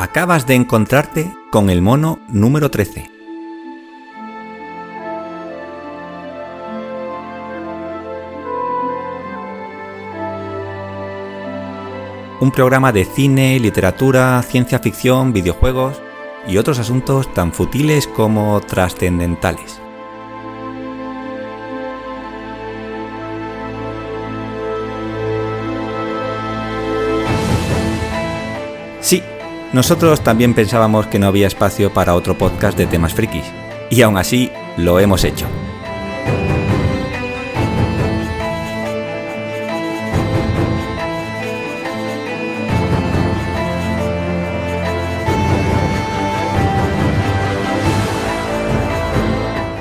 Acabas de encontrarte con el mono número 13. Un programa de cine, literatura, ciencia ficción, videojuegos y otros asuntos tan futiles como trascendentales. Nosotros también pensábamos que no había espacio para otro podcast de temas frikis, y aún así lo hemos hecho.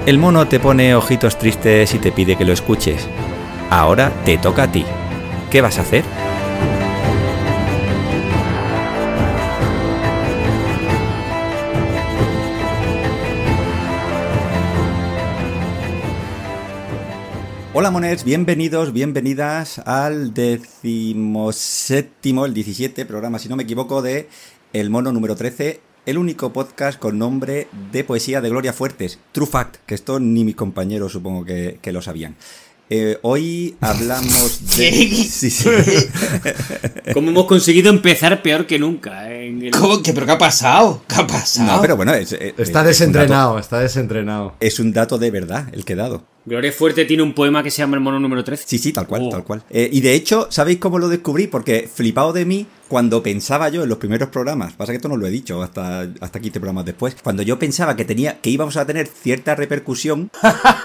El mono te pone ojitos tristes y te pide que lo escuches. Ahora te toca a ti. ¿Qué vas a hacer? Hola moners, bienvenidos, bienvenidas al decimoséptimo, el 17 programa, si no me equivoco, de El Mono número 13, el único podcast con nombre de poesía de Gloria Fuertes. True Fact, que esto ni mis compañeros supongo que, que lo sabían. Eh, hoy hablamos de... Sí, sí. ¿Cómo hemos conseguido empezar peor que nunca? eh, en el- ¿Cómo? ¿Qué, ¿Pero qué ha pasado? ¿Qué ha pasado? No, pero bueno, es, es- Está es un dato- desentrenado, está desentrenado. Es un dato de verdad el que he dado. Gloria Fuerte tiene un poema que se llama El mono número 13. Sí, sí, tal cual, Oh. tal cual. Eh, y de hecho, ¿sabéis cómo lo descubrí? Porque flipado de mí, cuando pensaba yo en los primeros programas, pasa que esto no lo he dicho hasta, hasta 15 programas después, cuando yo pensaba que tenía, que íbamos a tener cierta repercusión,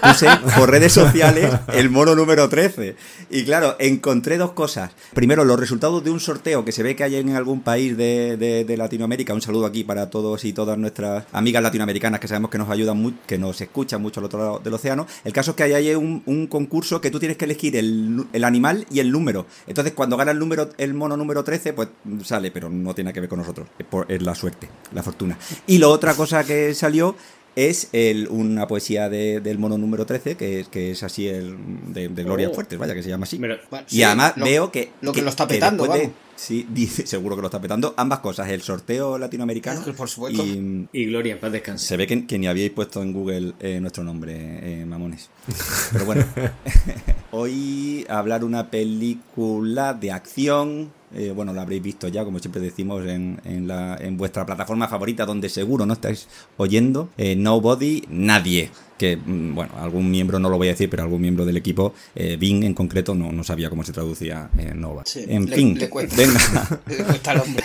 puse por redes sociales el mono número 13. Y claro, encontré dos cosas. Primero, los resultados de un sorteo que se ve que hay en algún país de, de- de Latinoamérica. Un saludo aquí para todos y todas nuestras amigas latinoamericanas que sabemos que nos ayudan mucho, que nos escuchan mucho al otro lado del océano. El caso es que hay ahí un, un concurso que tú tienes que elegir el, el animal y el número. Entonces, cuando gana el número, el mono número 13, pues sale, pero no tiene nada que ver con nosotros. Es, la suerte, la fortuna. Y la otra cosa que salió es el- una poesía de- del mono número 13, que es, que es así el de, de Gloria Oh. Fuertes, vaya, que se llama así. Pero- Bueno, y sí, además lo- veo que. lo que lo está petando, de- vamos. sí, dice, seguro que lo está petando. Ambas cosas, el sorteo latinoamericano. Es que por supuesto. Y, Y Gloria, en paz descanse. se ve que, que ni habíais puesto en Google eh, nuestro nombre, eh, mamones. Pero bueno, hoy hablar una película de acción. Eh, bueno, la habréis visto ya, como siempre decimos, en, en la, en vuestra plataforma favorita, donde seguro no estáis oyendo. eh, Nobody, nadie. Que, mm, bueno, algún miembro, no lo voy a decir, pero algún miembro del equipo, eh, Bing en concreto, no, no sabía cómo se traducía eh, Nova. Sí, en le- fin, le cuesta. venga. Le cuesta al hombre.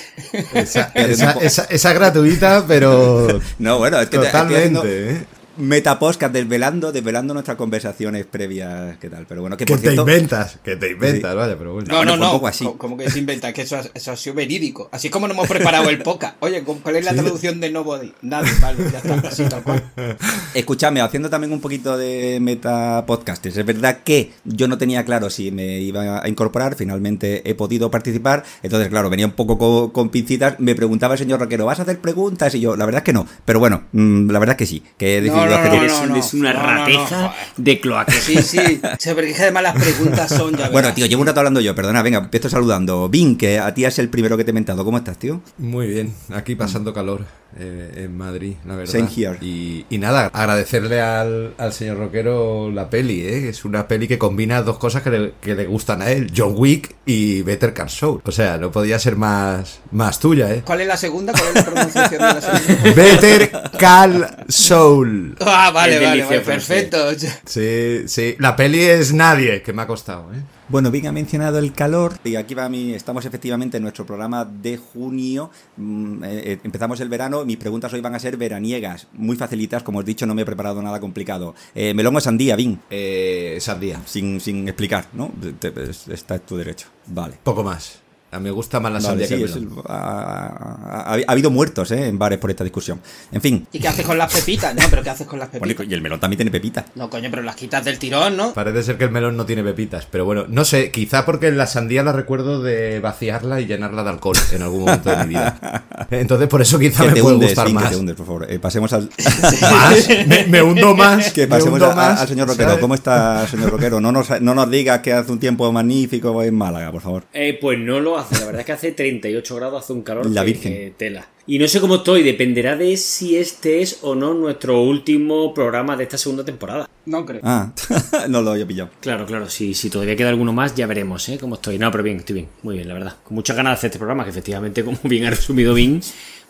Esa, esa, esa- esa gratuita, pero No, bueno, es que te- estoy haciendo- totalmente. ¿eh? Metapodcast desvelando, desvelando nuestras conversaciones previas, ¿qué tal? Pero bueno, que Que por te cierto, inventas, que te inventas, Sí. vaya, pero bueno. No, no, un no. así. Como que se inventa, que eso, ha- eso ha sido verídico. Así como no hemos preparado el podcast. Oye, ¿cuál es la traducción de Nobody? Nada, vale, ya está, así tal cual. escúchame, haciendo también un poquito de metapodcasters, es verdad que yo no tenía claro si me iba a incorporar, finalmente he podido participar, entonces claro, venía un poco co- con, pincitas, me preguntaba el señor Roquero, ¿vas a hacer preguntas? Y yo, la verdad es que no, pero bueno, mm, la verdad es que sí, que he decidido no, hacer no, Eres, no, un- no. es una No, no, no, rateja de cloaca. Sí, sí. Se porque es que además las preguntas son ya. Bueno, tío, llevo un rato hablando yo, perdona, venga, empiezo saludando. Vin, que a ti es el primero que te he mentado, ¿cómo estás, tío? Muy bien, aquí pasando calor eh, en Madrid, la verdad. Same here. Y, y nada, agradecerle al, al señor Roquero la peli, ¿eh? Es una peli que combina dos cosas que le, que le gustan a él, John Wick y Better Call Saul. O sea, no podía ser más, más tuya, ¿eh? ¿Cuál es la segunda? ¿Cuál es la pronunciación de la segunda? Better Call Saul. Ah, vale, vale, vale, perfecto. Sí, sí. La peli es nadie, que me ha costado, ¿eh? Bueno, Vin ha mencionado el calor y aquí va mi, estamos efectivamente en nuestro programa de junio. Mm, eh, eh, empezamos el verano. Mis preguntas hoy van a ser veraniegas, muy facilitas. Como os he dicho, no me he preparado nada complicado. Eh, melón o sandía, Vin, Eh, sandía. sin, sin explicar, ¿no? Te- Está en tu derecho. Vale. Poco más. A mí me gusta más la Vale, sandía sí, que el melón. ha, ha- ha habido muertos eh, en bares por esta discusión. En fin. ¿Y qué haces con las pepitas? No, pero ¿qué haces con las Bueno, pepitas? y el melón también tiene pepita. No, coño, pero las quitas del tirón, ¿no? Parece ser que el melón no tiene pepitas, pero bueno, no sé, quizá porque la sandía la recuerdo de vaciarla y llenarla de alcohol en algún momento de mi vida. Entonces por eso quizá Que me puede hundes, gustar que más. te hundes, por favor. Eh, pasemos al, ¿Más? Me, me hundo más. Que pasemos a- más, al señor Roquero. ¿sabes? ¿Cómo está, señor Roquero? No nos, no nos digas que hace un tiempo magnífico en Málaga, por favor. Eh, pues no lo hace, la verdad es que hace 38 grados, hace un calor La que- Virgen. que tela. Y no sé cómo estoy, dependerá de si este es o no nuestro último programa de esta segunda temporada. No creo. Ah, no lo había pillado. Claro, claro, si, si todavía queda alguno más, ya veremos, ¿eh? Cómo estoy. No, pero bien, estoy bien, muy bien, la verdad. Con muchas ganas de hacer este programa, que efectivamente, como bien ha resumido Vin,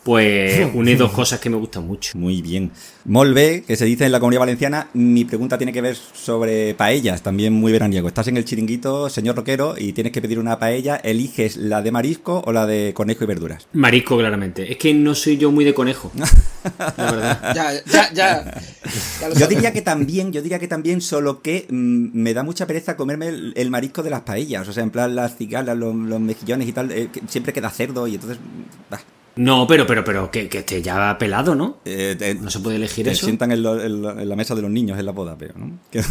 pues une dos cosas que me gustan mucho. Muy bien. Molve, que se dice en la comunidad valenciana, mi pregunta tiene que ver sobre paellas, también muy veraniego. Estás en el chiringuito, señor roquero, y tienes que pedir una paella, ¿eliges la de marisco o la de conejo y verduras? Marisco, claramente. Es que no soy yo muy de conejo. La verdad. Ya, ya, ya. ya Yo diría que también, yo diría que también, solo que mm, me da mucha pereza comerme el, el marisco de las paellas. O sea, en plan las cigalas, los, los mejillones y tal, eh, que siempre queda cerdo y entonces... bah, No, pero, pero, pero, que, que esté ya pelado, ¿no? eh, te- No se puede elegir te eso. sientan en, lo- en lo- en la mesa de los niños en la boda, pero, ¿no?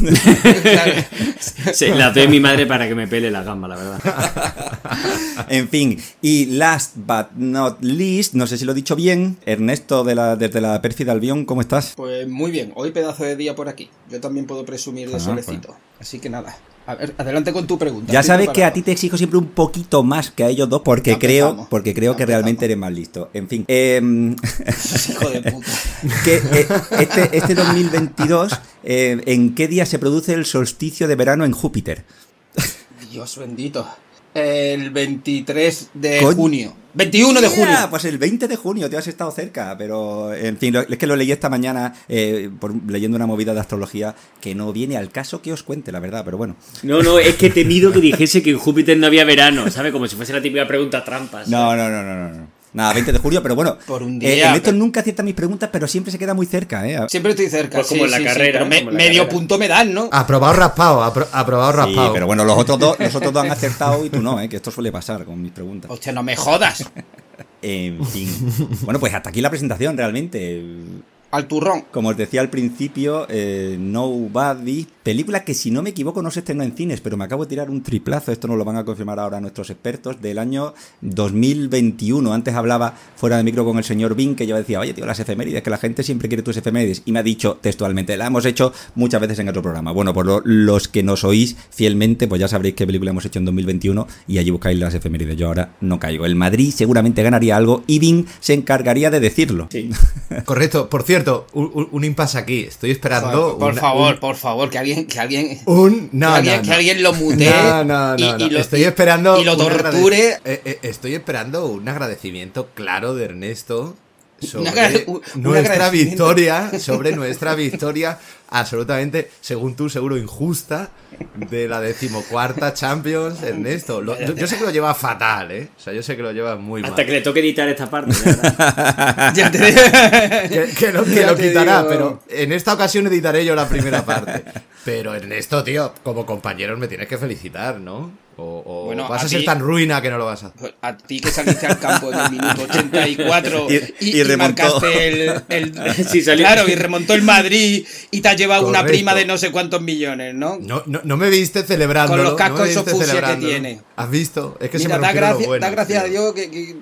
Se la doy mi madre para que me pele la gamba, la verdad. en fin, y last but not least, no sé si lo he dicho bien, Ernesto de la, desde la pérfida Albión, ¿cómo estás? Pues muy bien, hoy pedazo de día por aquí. Yo también puedo presumir de Ah, solecito. Así que nada. A ver, adelante con tu pregunta. Ya sabes que a ti te exijo siempre un poquito más que a ellos dos porque Ya creo, empezamos. porque creo Ya que realmente eres más listo. En fin, em, Hijo de puta. que eh, este, este 2022, eh, ¿en qué día se produce el solsticio de verano en Júpiter? Dios bendito. El 23 de junio. 21 de junio. Ya, Pues el 20 de junio, te has estado cerca, pero en fin, lo- es que lo leí esta mañana eh, por, leyendo una movida de astrología que no viene al caso que os cuente, la verdad, pero bueno. No, no, es que he temido que dijese que en Júpiter no había verano, ¿sabes? Como si fuese la típica pregunta trampa. ¿sabes? No, no, no, no, no. no. Nada, 20 de julio, pero bueno. Por un eh, día, Ernesto pero- nunca acierta mis preguntas, pero siempre se queda muy cerca, ¿eh? Siempre estoy cerca. Pues como sí, en la sí, carrera, pero me- como en la medio carrera. punto me dan, ¿no? Aprobado raspado, apro- aprobado Sí, raspado. pero bueno, los otros dos, los otros dos han acertado y tú no, ¿eh? Que esto suele pasar con mis preguntas. Hostia, no me jodas. En fin. Bueno, pues hasta aquí la presentación, realmente. Al turrón. Como os decía al principio, eh, Nobody, película que si no me equivoco no se estrenó en cines, pero me acabo de tirar un triplazo, esto nos lo van a confirmar ahora nuestros expertos, del año 2021. Antes hablaba fuera de micro con el señor Bin, que yo decía, oye tío, las efemérides, que la gente siempre quiere tus efemérides, y me ha dicho textualmente, la hemos hecho muchas veces en otro programa. Bueno, por lo- los que nos oís fielmente, pues ya sabréis qué película hemos hecho en 2021 y allí buscáis las efemérides. Yo ahora no caigo. El Madrid seguramente ganaría algo y Bin se encargaría de decirlo. Sí. Correcto, por cierto, un, un- un impasse aquí. Estoy esperando. Joder, por una- favor, un- por favor, que alguien, que alguien, Un, no, que, alguien no, que alguien lo mutee No, no, no, y, y lo, estoy esperando y lo torture. eh, eh, estoy esperando un agradecimiento claro de Ernesto sobre nuestra victoria, sobre nuestra victoria absolutamente, según tú, seguro injusta de la decimocuarta Champions, Ernesto. Lo- yo, yo sé que lo lleva fatal, ¿eh? O sea, yo sé que lo lleva muy mal. Hasta que le toque editar esta parte. Ya te- que, que lo, que Ya lo te quitará, digo. pero en esta ocasión editaré yo la primera parte. Pero Ernesto, tío, como compañeros me tienes que felicitar, ¿no? O, o Bueno, vas a, a ser tan ruina que no lo vas a hacer. A ti que saliste al campo en el minuto 84 Y- y, y y remontó. marcaste el, el- Sí, salió. claro y remontó el Madrid y te has llevado una prima de no sé cuántos millones, ¿no? No, no, no me viste celebrando. Con los cascos esos fucsia que tiene. ¿Has visto? Es que se Mira, me da, gracia- buenos, da gracias a. Dios que, que,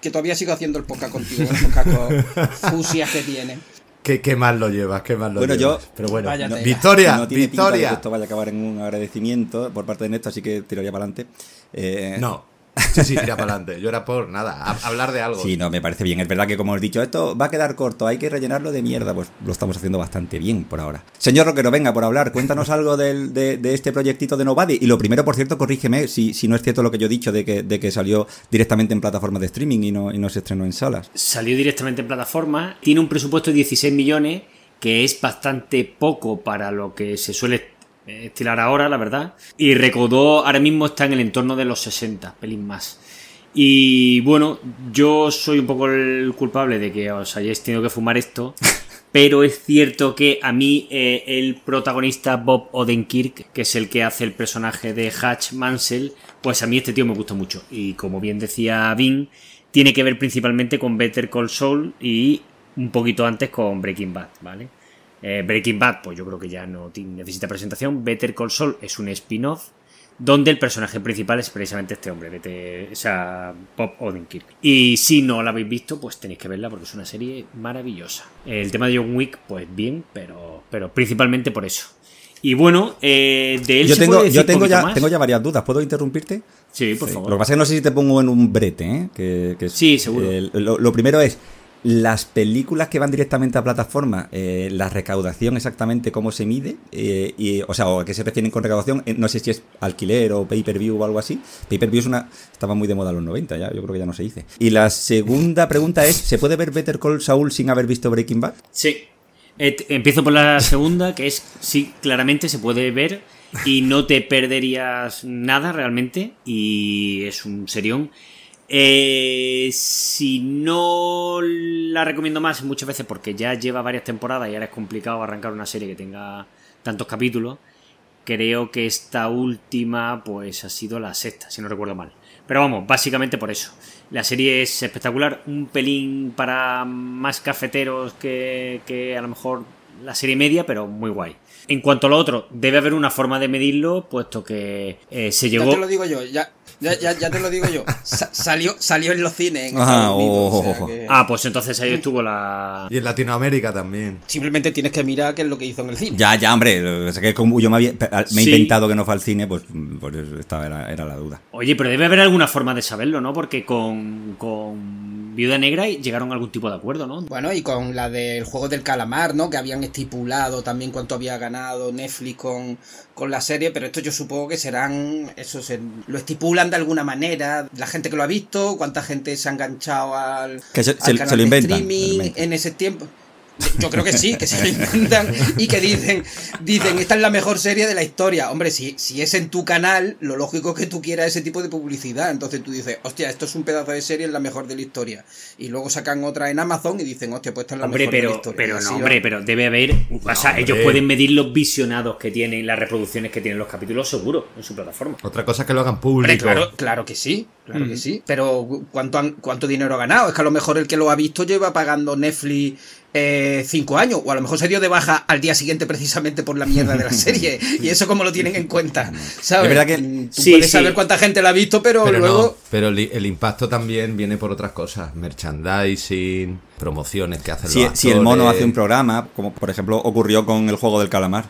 que todavía sigo haciendo el podcast contigo con los cascos fusias que tiene. Qué, qué mal lo llevas, qué mal lo Bueno, llevas. yo- Pero bueno, no- victoria, no tiene pinta de que victoria. esto vaya a acabar en un agradecimiento por parte de Néstor, así que tiraría para adelante. Eh, No, sí, sí, tira para adelante. Yo era por nada, hablar de algo. Sí, no, me parece bien. Es verdad que, como os he dicho, esto va a quedar corto, hay que rellenarlo de mierda. Pues lo estamos haciendo bastante bien por ahora. Señor Roquero, venga, por hablar, cuéntanos algo del- de, de este proyectito de Nobody. Y lo primero, por cierto, corrígeme si, si no es cierto lo que yo he dicho de que, de que salió directamente en plataformas de streaming y no, y no se estrenó en salas. Salió directamente en plataforma. Tiene un presupuesto de 16 millones, que es bastante poco para lo que se suele estilar ahora, la verdad. Y recaudó, ahora mismo está en el entorno de los 60, pelín más. Y bueno, yo soy un poco el culpable de que os hayáis tenido que fumar esto. Pero es cierto que a mí eh, el protagonista Bob Odenkirk, que es el que hace el personaje de Hatch Mansell, pues a mí este tío me gusta mucho. Y como bien decía Vin, tiene que ver principalmente con Better Call Saul y un poquito antes con Breaking Bad, ¿vale? Eh, Breaking Bad, pues yo creo que ya no necesita presentación. Better Call Saul es un spin-off donde el personaje principal es precisamente este hombre, Better- o sea, Bob Odenkirk. Y si no la habéis visto, pues tenéis que verla porque es una serie maravillosa. El tema de John Wick, pues bien, pero, pero principalmente por eso. Y bueno, eh, de él Yo se tengo, puede decir yo tengo ya, más. tengo ya varias dudas. ¿Puedo interrumpirte? Sí, por Sí. favor. Lo que pasa es que no sé si te pongo en un brete, ¿eh? Que, Sí, seguro. lo primero es, las películas que van directamente a plataforma, eh, la recaudación exactamente cómo se mide, eh, y, o sea, o a qué se refieren con recaudación, eh, no sé si es alquiler o pay-per-view o algo así. Pay-per-view es una... Estaba muy de moda en los 90 ya, yo creo que ya no se dice. Y la segunda pregunta es, ¿se puede ver Better Call Saul sin haber visto Breaking Bad? Sí. Et- empiezo por la segunda, que es, sí, claramente se puede ver y no te perderías nada realmente. Y es un serión. Eh, si no la recomiendo más muchas veces porque ya lleva varias temporadas y ahora es complicado arrancar una serie que tenga tantos capítulos, creo que esta última pues ha sido la sexta, si no recuerdo mal. Pero vamos, básicamente por eso. La serie es espectacular, un pelín para más cafeteros que, que a lo mejor la serie media, pero muy guay. En cuanto a lo otro, debe haber una forma de medirlo, puesto que eh, se Ya llegó... te lo digo yo, ya, ya, ya, ya te lo digo yo. Sa- salió, salió en los cines en Ah, Estados Unidos, o sea que Ah, pues entonces ahí estuvo la... Y en Latinoamérica también. Simplemente tienes que mirar qué es lo que hizo en el cine. Ya, ya, hombre, lo que pasa es que como yo me, había- me he Sí. inventado que no fue al cine, pues, pues esta era, era la duda. Oye, pero debe haber alguna forma de saberlo, ¿no? Porque con, con Viuda Negra llegaron a algún tipo de acuerdo, ¿no? Bueno, y con la del juego del calamar, ¿no? Que habían estipulado también cuánto había ganado Netflix con, con la serie, pero esto yo supongo que serán, eso se, lo estipulan de alguna manera, la gente que lo ha visto, cuánta gente se ha enganchado al, Que se- al se- canal se lo de inventan, se lo streaming inventan. en ese tiempo. Yo creo que sí, que se lo inventan y que dicen, dicen, esta es la mejor serie de la historia. Hombre, si, si es en tu canal, lo lógico es que tú quieras ese tipo de publicidad. Entonces tú dices, hostia, esto es un pedazo de serie, es la mejor de la historia. Y luego sacan otra en Amazon y dicen, hostia, pues esta es la Hombre, mejor de la pero, historia. pero no, va. hombre, pero debe haber. O sea, ellos pueden medir los visionados que tienen, las reproducciones que tienen los capítulos, seguro, en su plataforma. Otra cosa es que lo hagan Hombre, público. claro, claro que sí, claro Mm. que sí. Pero ¿cuánto, han- ¿cuánto dinero ha ganado? Es que a lo mejor el que lo ha visto lleva pagando Netflix eh, cinco años, o a lo mejor se dio de baja al día siguiente precisamente por la mierda de la serie. y eso como lo tienen en cuenta, ¿sabes? Es verdad que- Tú Sí, puedes sí. saber cuánta gente la ha visto, pero, Pero luego... no, pero el, el impacto también viene por otras cosas, merchandising, promociones que hacen Si, los si el mono hace un programa, como por ejemplo ocurrió con el juego del calamar,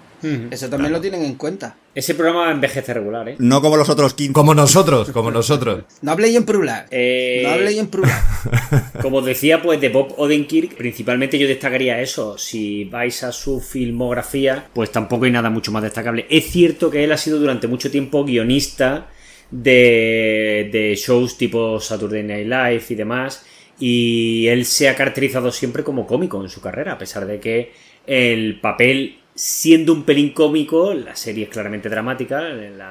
Eso también lo tienen en cuenta. Ese programa envejece regular, ¿eh? no como los otros 15. Como nosotros, como nosotros. No habléis en plural. Eh, No habléis en plural. Como os decía, pues de Bob Odenkirk, principalmente yo destacaría eso. Si vais a su filmografía, pues tampoco hay nada mucho más destacable. Es cierto que él ha sido durante mucho tiempo guionista de, de shows tipo Saturday Night Live y demás. Y él se ha caracterizado siempre como cómico en su carrera, a pesar de que el papel, siendo un pelín cómico, la serie es claramente dramática,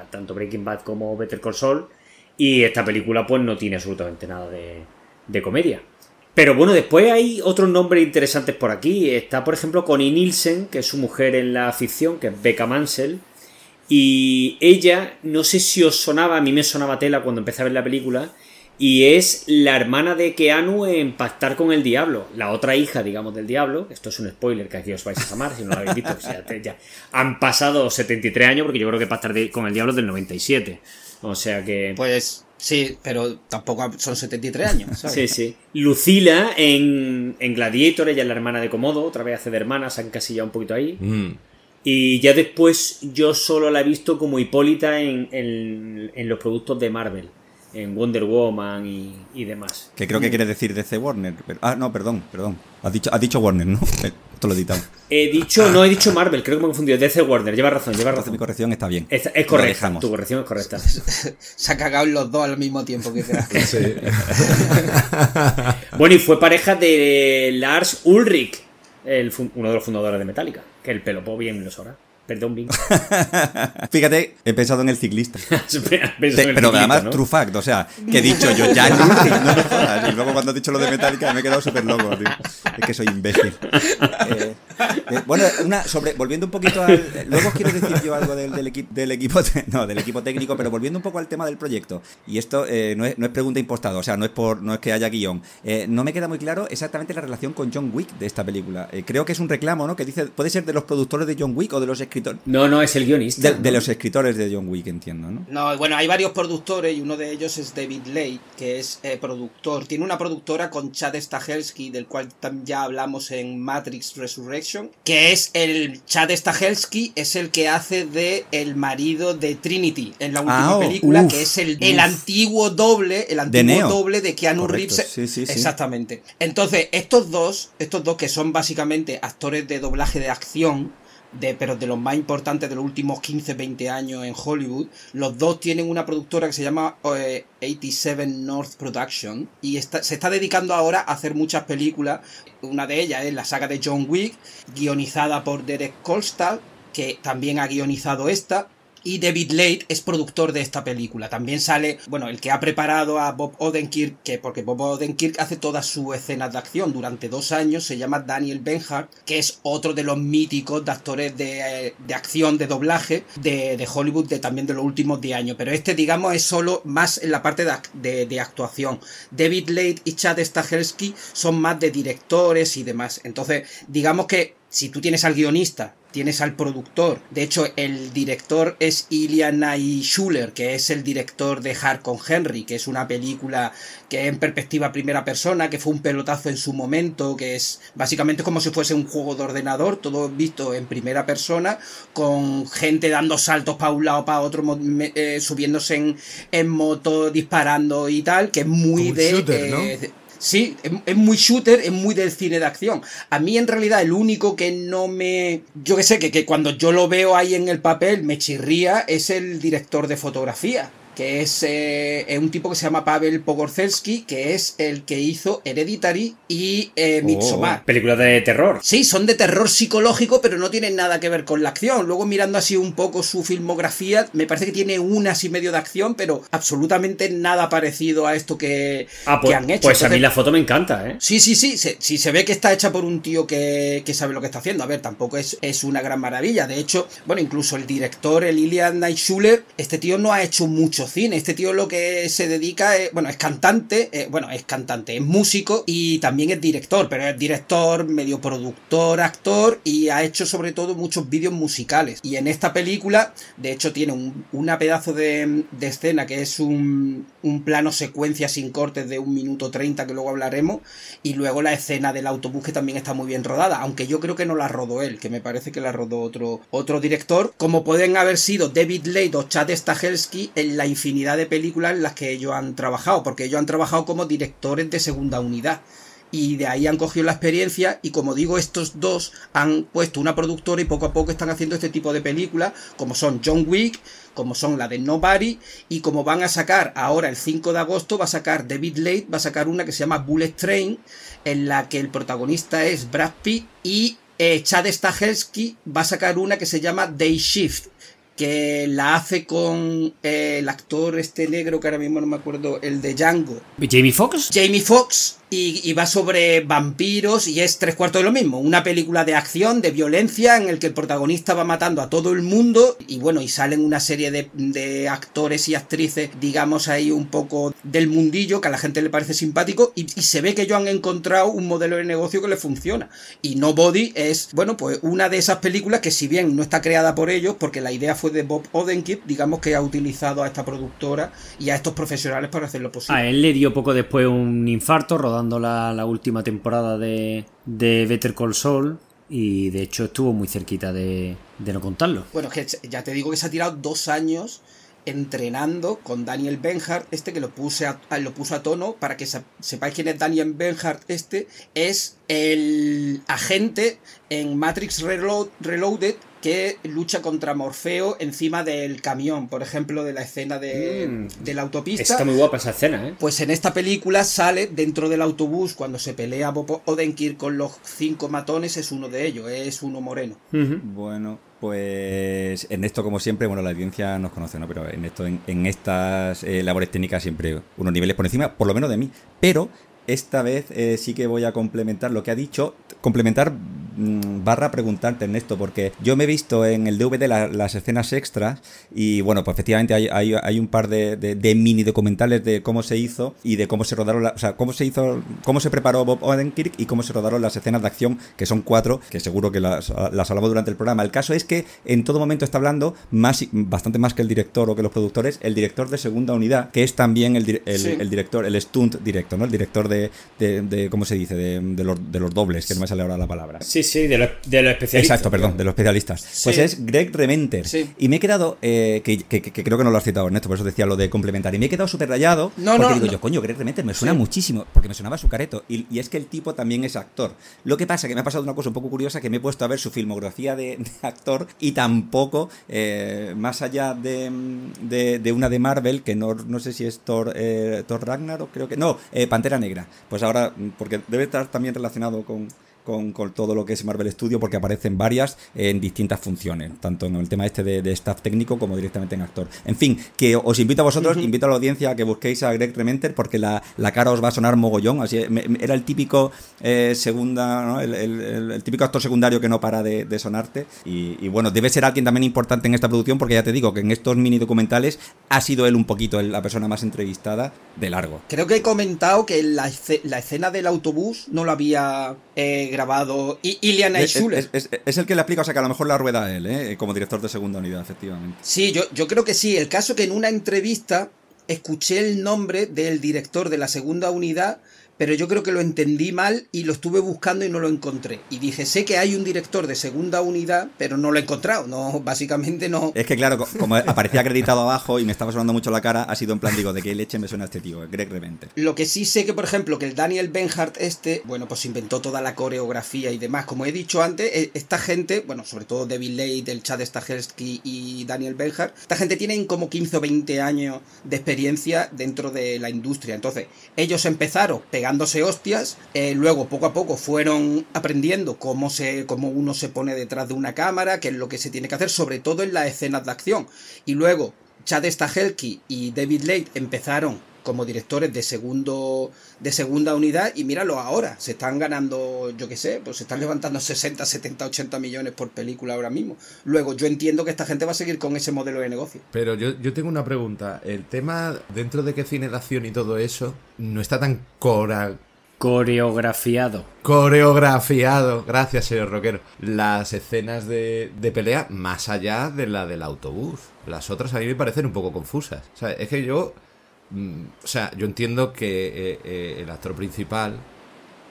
tanto Breaking Bad como Better Call Saul. Y esta película, pues, no tiene absolutamente nada de, de comedia. Pero bueno, después hay otros nombres interesantes por aquí. Está, por ejemplo, Connie Nielsen, que es su mujer en la ficción, que es Becca Mansell. Y ella, no sé si os sonaba, a mí me sonaba tela cuando empecé a ver la película. Y es la hermana de Keanu en Pactar con el Diablo. La otra hija, digamos, del Diablo. Esto es un spoiler que aquí os vais a amar si no lo habéis visto. o sea, te- ya han pasado 73 años porque yo creo que Pactar de- con el Diablo es del 97. O sea que... Pues sí, pero tampoco son 73 años, ¿sabes? Sí, sí. Lucila en, en Gladiator, ella es la hermana de Komodo, otra vez hace de hermana, se han casillado un poquito ahí. Mm. Y ya después yo solo la he visto como Hipólita en, en- en los productos de Marvel, en Wonder Woman y, y demás. Que creo que quiere decir DC Warner. pero- ah, no, perdón, perdón. Has dicho, has dicho Warner, ¿no? Eh, Esto lo he editado. He dicho, no he dicho Marvel, creo que me he confundido, DC Warner, lleva razón, lleva Entonces razón. mi corrección está bien. Es, es correcta, dejamos. tu corrección es correcta. Se ha cagado en los dos al mismo tiempo que. Sí. Bueno, y fue pareja de Lars Ulrich, el uno de los fundadores de Metallica, que el pelopó bien lo sabrá. Perdón, Bing. Fíjate, he pensado en el ciclista. Espera, Te- pienso en el pero ciclista, además, ¿no? true fact, o sea, que he dicho yo, ya no, no me jodas. Y luego cuando has dicho lo de Metallica me he quedado súper loco, tío. Es que soy imbécil. Eh, eh, bueno, una, sobre, volviendo un poquito al. Luego os quiero decir yo algo del, del, equi- del equipo no, del equipo técnico, pero volviendo un poco al tema del proyecto. Y esto eh, no, es, no es pregunta impostada, o sea, no es por no es que haya guion. No me queda muy claro exactamente la relación con John Wick de esta película. Creo que es un reclamo, ¿no? Que dice, puede ser de los productores de John Wick o de los escritores No, no, es el guionista. De, de los escritores de John Wick, entiendo, ¿no? No, bueno, hay varios productores y uno de ellos es David Lake, que es eh, productor. Tiene una productora con Chad Stahelski, del cual ya hablamos en Matrix Resurrection, que es el Chad Stahelski, es el que hace de el marido de Trinity en la última Ah, oh, película, uf, que es el, el antiguo doble, el antiguo doble de Keanu Correcto, Reeves. sí, sí, sí. Exactamente. Entonces, estos dos, estos dos que son básicamente actores de doblaje de acción, de, pero de los más importantes de los últimos 15, 20 años en Hollywood, los dos tienen una productora que se llama eh, 87 North Production y está- se está dedicando ahora a hacer muchas películas. Una de ellas es la saga de John Wick, guionizada por Derek Kolstad, que también ha guionizado esta. Y David Late es productor de esta película. También sale, bueno, el que ha preparado a Bob Odenkirk, que porque Bob Odenkirk hace todas sus escenas de acción durante dos años, se llama Daniel Benhart, que es otro de los míticos de actores de, eh, de acción, de doblaje, de, de Hollywood, de también de los últimos 10 años. Pero este, digamos, es solo más en la parte de, de actuación. David Late y Chad Stahelski son más de directores y demás. Entonces, digamos que si tú tienes al guionista, tienes al productor, de hecho el director es Ilian Schuller, que es el director de Hard con Henry, que es una película que es en perspectiva primera persona, que fue un pelotazo en su momento, que es básicamente como si fuese un juego de ordenador, todo visto en primera persona, con gente dando saltos para un lado, para otro, eh, subiéndose en, en moto, disparando y tal, que es muy Como de... shooter, ¿no? Sí, es, es muy shooter, es muy del cine de acción. A mí en realidad el único que no me... Yo que sé, que, que cuando yo lo veo ahí en el papel me chirría es el director de fotografía. Que es, eh, es un tipo que se llama Pavel Pogorzelski, que es el que hizo Hereditary y eh, Midsommar. Película de terror. Sí, son de terror psicológico, pero no tienen nada que ver con la acción. Luego mirando así un poco su filmografía, me parece que tiene unas y medio de acción, pero absolutamente nada parecido a esto que, Ah, que pues, han hecho. pues a mí la foto me encanta, ¿eh? Sí, sí, sí, se, sí, se ve que está hecha por un tío que, que sabe lo que está haciendo. A ver, tampoco es, es una gran maravilla. De hecho, bueno, incluso el director, el Ilian este tío no ha hecho mucho cine. Este tío lo que se dedica es, bueno, es cantante, eh, bueno, es cantante, es músico y también es director, pero es director, medio productor, actor y ha hecho sobre todo muchos vídeos musicales. Y en esta película, de hecho, tiene un, una pedazo de, escena que es un, un plano secuencia sin cortes de un minuto 30 que luego hablaremos y luego la escena del autobús que también está muy bien rodada, aunque yo creo que no la rodó él, que me parece que la rodó otro, otro director, como pueden haber sido David Lade o Chad Stahelski en la infinidad de películas en las que ellos han trabajado, porque ellos han trabajado como directores de segunda unidad. Y de ahí han cogido la experiencia y como digo, estos dos han puesto una productora y poco a poco están haciendo este tipo de películas, como son John Wick, como son la de Nobody, y como van a sacar ahora el 5 de agosto, va a sacar David Late, va a sacar una que se llama Bullet Train, en la que el protagonista es Brad Pitt, y eh, Chad Stahelski va a sacar una que se llama Day Shift, que la hace con eh, el actor este negro que ahora mismo no me acuerdo, el de Django, ¿Jamie Foxx? Jamie Foxx y, va sobre vampiros y es tres cuartos de lo mismo. Una película de acción, de violencia, en el que el protagonista va matando a todo el mundo y bueno, y salen una serie de, de actores y actrices, digamos ahí un poco del mundillo, que a la gente le parece simpático y, y se ve que ellos han encontrado un modelo de negocio que les funciona. Y Nobody es, bueno, pues una de esas películas que si bien no está creada por ellos, porque la idea fue de Bob Odenkirk, digamos que ha utilizado a esta productora y a estos profesionales para hacerlo posible. A él le dio poco después un infarto rodando la, última temporada de, Better Call Saul y de hecho estuvo muy cerquita de, no contarlo. Bueno, que ya te digo que se ha tirado dos años entrenando con Daniel Benhart, este que lo, puse a, lo puso a tono para que se- sepáis quién es Daniel Benhart, este es el agente en Matrix Reload- Reloaded que lucha contra Morfeo encima del camión, por ejemplo, de la escena de, Mm. de la autopista. Está muy guapa esa escena, ¿eh? Pues en esta película sale dentro del autobús cuando se pelea Bob Odenkirk con los cinco matones, es uno de ellos, es uno moreno. Bueno, pues en esto, como siempre, bueno, la audiencia nos conoce, ¿no? Pero en esto, en, en estas eh, labores técnicas, siempre unos niveles por encima, por lo menos de mí. Pero esta vez eh, sí que voy a complementar lo que ha dicho. Complementar barra preguntarte, Ernesto, porque yo me he visto en el DVD las escenas extras y bueno, pues efectivamente hay, hay, un par de, mini documentales de cómo se hizo y de cómo se rodaron, o sea, cómo se hizo, cómo se preparó Bob Odenkirk y cómo se rodaron las escenas de acción, que son cuatro, que seguro que las, las hablamos durante el programa. El caso es que en todo momento está hablando más, bastante más que el director o que los productores, el director de segunda unidad, que es también el, el, director, el stunt directo, ¿no? El director de, de, ¿cómo se dice? De, los, de los dobles, que no me sale ahora la palabra. Sí, sí, de los, de los especialistas. Exacto, perdón, de los especialistas. Pues es Greg Rementer. Y me he quedado, eh, que, creo que no lo has citado, Ernesto, por eso decía lo de complementar. Y me he quedado súper rayado. No, porque digo yo, coño, Greg Rementer me suena muchísimo, porque me sonaba su careto. Y, y, es que el tipo también es actor. Lo que pasa que me ha pasado una cosa un poco curiosa, que me he puesto a ver su filmografía de, actor y tampoco, eh, más allá de, de, una de Marvel, que no, no sé si es Thor, eh, Thor Ragnarok, creo que. No, eh, Pantera Negra. Pues ahora, porque debe estar también relacionado con con, todo lo que es Marvel Studio porque aparecen varias en distintas funciones, tanto en el tema este de, staff técnico como directamente en actor. En fin, que os invito a vosotros, invito a la audiencia a que busquéis a Greg Rementer porque la, cara os va a sonar mogollón. Así, era el típico eh, segunda, el, típico actor secundario que no para de, sonarte. Y, bueno, debe ser alguien también importante en esta producción porque ya te digo que en estos mini documentales ha sido él un poquito la persona más entrevistada de largo. Creo que he comentado que la, escena del autobús no lo había eh, grabado y Iliana es, es, el que le aplica, o sea que a lo mejor la rueda a él, ¿eh? como director de segunda unidad, efectivamente. Sí, yo, yo creo que sí. El caso que en una entrevista escuché el nombre del director de la segunda unidad pero yo creo que lo entendí mal y lo estuve buscando y no lo encontré. Y dije, sé que hay un director de segunda unidad, pero no lo he encontrado, no, básicamente no. Es que claro, como aparecía acreditado abajo y me estaba sonando mucho la cara, ha sido en plan, digo, ¿de qué leche me suena este tío? Greg Revente. Lo que sí sé que, por ejemplo, que el Daniel Benhart este, bueno, pues inventó toda la coreografía y demás. Como he dicho antes, e, esta gente, bueno, sobre todo David Lade, el Chad Stahelski y Daniel Benhart, esta gente tienen como 15 o 20 años de experiencia dentro de la industria. Entonces, ellos empezaron pegando hostias. Eh, luego, poco a poco, fueron aprendiendo cómo, se, cómo uno se pone detrás de una cámara, qué es lo que se tiene que hacer, sobre todo en las escenas de acción. Y luego, Chad Stahelski y David Late empezaron como directores de segundo de segunda unidad y míralo ahora, se están ganando, yo qué sé, pues se están levantando 60, 70, 80 millones por película ahora mismo. Luego, yo entiendo que esta gente va a seguir con ese modelo de negocio. Pero yo, yo tengo una pregunta, el tema dentro de qué cine de acción y todo eso no está tan cora Coreografiado. Coreografiado, gracias señor Roquero. Las escenas de, de, pelea más allá de la del autobús. Las otras a mí me parecen un poco confusas. O sea, es que yo Mm, o sea, yo entiendo que eh, eh, el actor principal,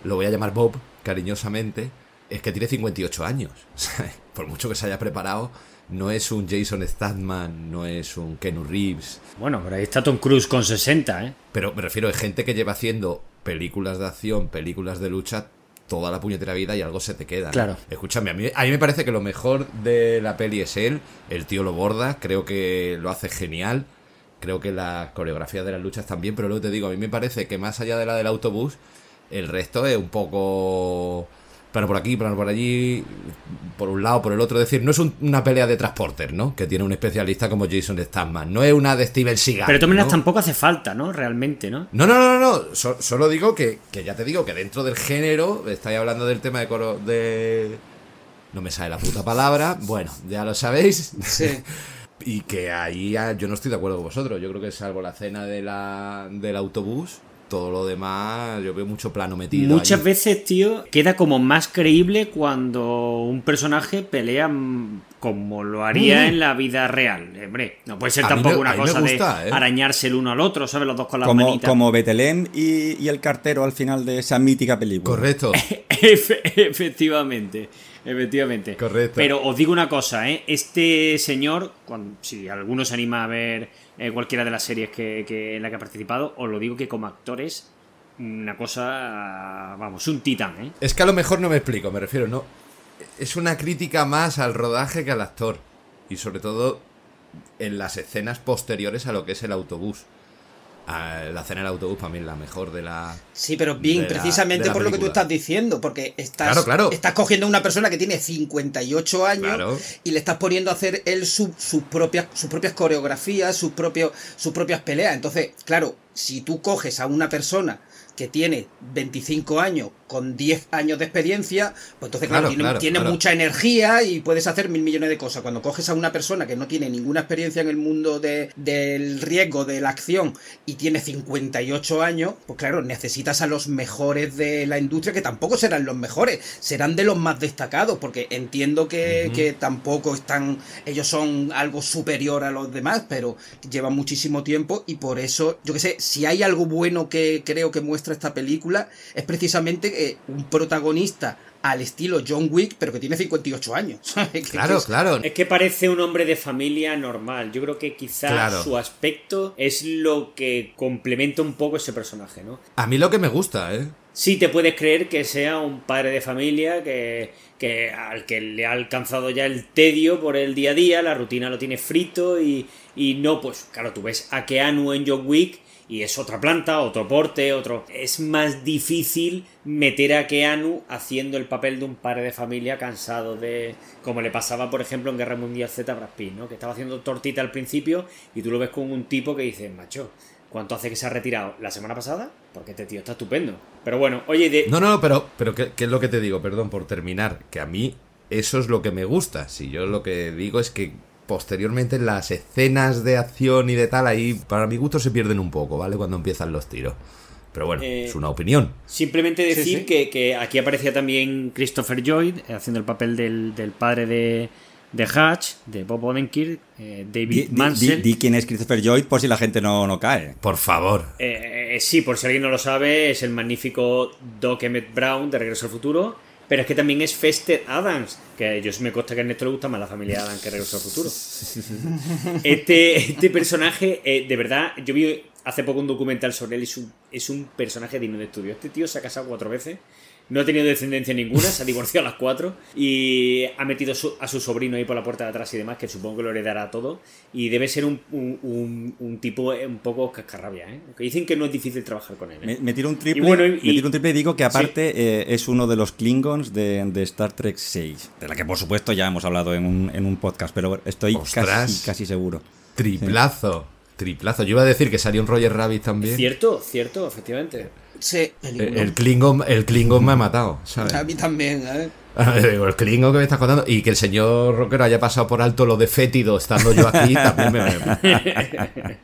lo voy a llamar Bob, cariñosamente, es que tiene 58 años. por mucho que se haya preparado, no es un Jason Statham, no es un Kenu Reeves. Bueno, pero ahí está Tom Cruise con 60, ¿eh? Pero me refiero a gente que lleva haciendo películas de acción, películas de lucha toda la puñetera vida y algo se te queda. Claro. Escúchame, a mí, a mí me parece que lo mejor de la peli es él, el tío lo borda, creo que lo hace genial creo que la coreografía de las luchas también, pero luego te digo, a mí me parece que más allá de la del autobús, el resto es un poco pero por aquí, pero por allí, por un lado, por el otro. Es decir, no es una pelea de transporter, ¿no? Que tiene un especialista como Jason Statham. No es una de Steven Seagal. Pero de tampoco hace falta, ¿no? Realmente, ¿no? No, no, no, no. solo digo que, que, ya te digo que dentro del género, estáis hablando del tema de coro de. No me sale la puta palabra. Bueno, ya lo sabéis. Sí. Y que ahí yo no estoy de acuerdo con vosotros. Yo creo que salvo la cena de la, del autobús, todo lo demás, yo veo mucho plano metido. Muchas veces, tío, queda como más creíble cuando un personaje pelea como lo haría mm. en la vida real. Hombre, no puede ser tampoco una cosa de ¿eh? arañarse el uno al otro, ¿sabes? Los dos con las como, manitas. Como Betelén y, y, el cartero al final de esa mítica película. Correcto. efectivamente. Efectivamente. Correcto. Pero os digo una cosa, ¿eh? Este señor, cuando, si alguno se anima a ver eh, cualquiera de las series que, en la que ha participado, os lo digo que como actor es una cosa, vamos, un titán, ¿eh? Es que a lo mejor no me explico, me refiero, no. Es una crítica más al rodaje que al actor. Y sobre todo en las escenas posteriores a lo que es el autobús la cena del autobús para mí es la mejor de la. Sí, pero bien, precisamente por lo que tú estás diciendo, porque estás, estás cogiendo a una persona que tiene 58 años y le estás poniendo a hacer él sus propias, sus propias coreografías, sus, propios, sus propias peleas. Entonces, claro, si tú coges a una persona que tiene 25 años con 10 años de experiencia, pues entonces, claro, Claro, tiene, claro, tiene claro. mucha energía y puedes hacer mil millones de cosas. Cuando coges a una persona que no tiene ninguna experiencia en el mundo de- del riesgo, de la acción, y tiene 58 años, pues claro, necesitas a los mejores de la industria, que tampoco serán los mejores, serán de los más destacados, porque entiendo que, que tampoco están, ellos son algo superior a los demás, pero llevan muchísimo tiempo y por eso, yo que sé, si hay algo bueno que creo que muestra esta película, es precisamente eh, un protagonista al estilo John Wick, pero que tiene 58 años. Claro, es- claro. Es que parece un hombre de familia normal. Yo creo que quizás Claro. su aspecto es lo que complementa un poco ese personaje, ¿no? A mí lo que me gusta, ¿eh? Sí te puedes creer que sea un padre de familia que, que al que le ha alcanzado ya el tedio por el día a día, la rutina lo tiene frito y, y no, pues claro, tú ves a Keanu en John Wick y es otra planta, otro porte, otro... Es más difícil meter a Keanu haciendo el papel de un padre de familia cansado de... Como le pasaba, por ejemplo, en Guerra Mundial Z a Pitt, ¿no? Que estaba haciendo tortita al principio y tú lo ves con un tipo que dice, macho, ¿cuánto hace que se ha retirado? ¿La semana pasada? Porque este tío está estupendo. Pero bueno, oye, de... No, no, pero, pero ¿qué, qué es lo que te digo? Perdón por terminar. Que a mí eso es lo que me gusta. Si yo lo que digo es que posteriormente las escenas de acción y de tal, ahí para mi gusto se pierden un poco, ¿vale? Cuando empiezan los tiros. Pero bueno, Eh, es una opinión. Simplemente decir sí. Que, que aquí aparecía también Christopher Lloyd eh, haciendo el papel del, del padre de, de Hatch, de Bob Odenkirk, eh, David di- Mansell. di- di quién es Christopher Lloyd por si la gente no, no cae. Por favor. Eh, eh, sí, por si alguien no lo sabe, es el magnífico Doc Emmett Brown de Regreso al Futuro. Pero es que también es Fester Adams, que yo me consta que a Ernesto le gusta más la familia Adams que Regreso al Futuro. Este, este personaje, eh, de verdad, yo vi hace poco un documental sobre él, es un, es un personaje digno de estudio. Este tío se ha casado cuatro veces, no ha tenido descendencia ninguna, se ha divorciado a las cuatro y ha metido su- a su sobrino ahí por la puerta de atrás y demás, que supongo que lo heredará todo. Y debe ser un, un- un- un tipo eh, un poco cascarrabia, ¿eh? Que dicen que no es difícil trabajar con él. ¿eh? Me, me tiro un triple, Y bueno, y- me tiro un triple y digo que aparte eh, es uno de los Klingons de, de Star Trek 6, de la que por supuesto ya hemos hablado en un, en un podcast, pero estoy Ostras. casi, casi seguro. Triplazo. Triplazo. Yo iba a decir que salió un Roger Rabbit también. Cierto, cierto, efectivamente. Sí, El, película. el Klingon, el Klingon me ha matado, ¿sabes? A mí también, ¿eh? El Klingon que me estás contando y que el señor Rockero haya pasado por alto lo de fétido estando yo aquí también me...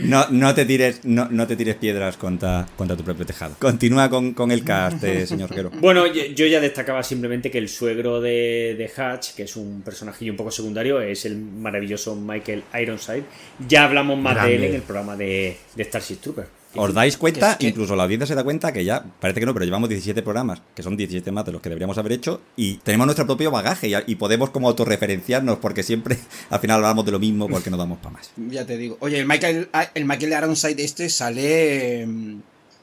No, no te tires, no, no te tires piedras contra, contra tu propio tejado. Continúa con, con el cast, eh, señor Roquero. Bueno, yo, yo ya destacaba simplemente que el suegro de, de Hatch, que es un personajillo un poco secundario, es el maravilloso Michael Ironside. Ya hablamos más de él en el programa de, de Starship Trooper. ¿Os dais cuenta? Que es que- Incluso la audiencia se da cuenta que ya, parece que no, pero llevamos 17 programas, que son 17 más de los que deberíamos haber hecho, y tenemos nuestro propio bagaje y, y podemos como autorreferenciarnos porque siempre al final hablamos de lo mismo porque no damos para más. Ya te digo. Oye, el Michael, el Michael Ironside este sale.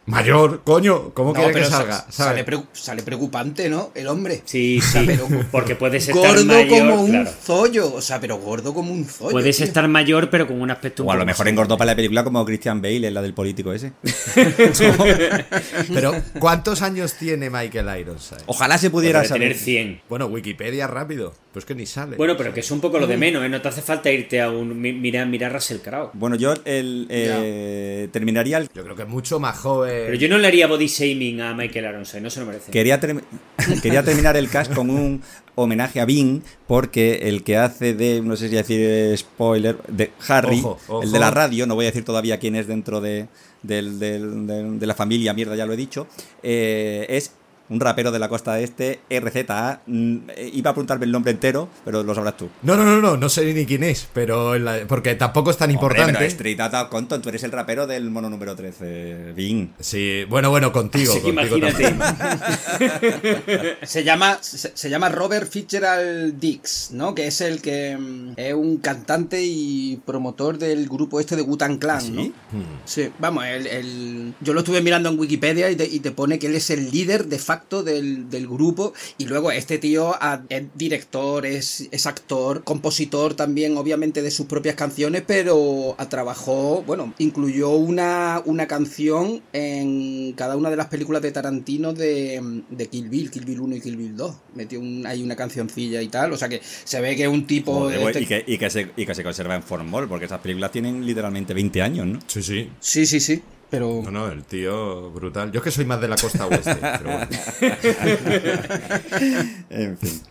Mayor, coño, ¿cómo no, quiere que salga? Sale, sale preocupante, ¿no? El hombre. Sí, O sea, sí, pero porque puedes estar gordo mayor, como un claro. zollo. O sea, pero gordo como un zollo. Puedes tío. estar mayor, pero con un aspecto O a lo mejor engordó para la película como Christian Bale, en la del político ese. Pero, ¿cuántos años tiene Michael Ironside? Ojalá se pudiera Puede tener saber. 100. Bueno, Wikipedia rápido. Pues que ni sale. Bueno, pero que es un poco lo de menos, ¿eh? No te hace falta irte a un. mi- Mira, mira Russell Crowe. Bueno, yo el, eh, terminaría el... Yo creo que es mucho más joven. Pero yo no le haría body shaming a Michael Ironside, no se lo merece. Quería, term- quería terminar el cast con un homenaje a Bing, porque el que hace de, no sé si decir spoiler, de Harry, Ojo, ojo. el de la radio, no voy a decir todavía quién es dentro de, del- del- del- de la familia, mierda, ya lo he dicho, eh, es un rapero de la costa este, RZA. mm, eh, Iba a preguntarme el nombre entero, pero lo sabrás tú. No, no, no, no, no sé ni quién es, pero la- porque tampoco es tan Hombre, importante. pero Street Outta Compton, tú eres el rapero del mono número 13, Bing. Sí, bueno, bueno, contigo. Que contigo imagínate. también. Se llama, se, se llama Robert Fitzgerald Dix, ¿no? Que es el que mm, es un cantante y promotor del grupo este de Wu-Tang Clan, ¿Sí? ¿no? Hmm. Sí, vamos, el, el- yo lo estuve mirando en Wikipedia y te, y te pone que él es el líder de del, del grupo y luego este tío es director, es, es actor, compositor también obviamente de sus propias canciones, pero trabajó, bueno, incluyó una, una canción en cada una de las películas de Tarantino de, de Kill Bill, Kill Bill 1 y Kill Bill 2. Metió un, hay una cancioncilla y tal, o sea que se ve que es un tipo... Joder, güey, este- y, que, y que se, y que se conserva en formol, porque esas películas tienen literalmente 20 años, ¿no? Sí, sí. Sí, sí, sí. Pero No, no, el tío brutal. Yo es que soy más de la costa oeste, pero bueno. En fin.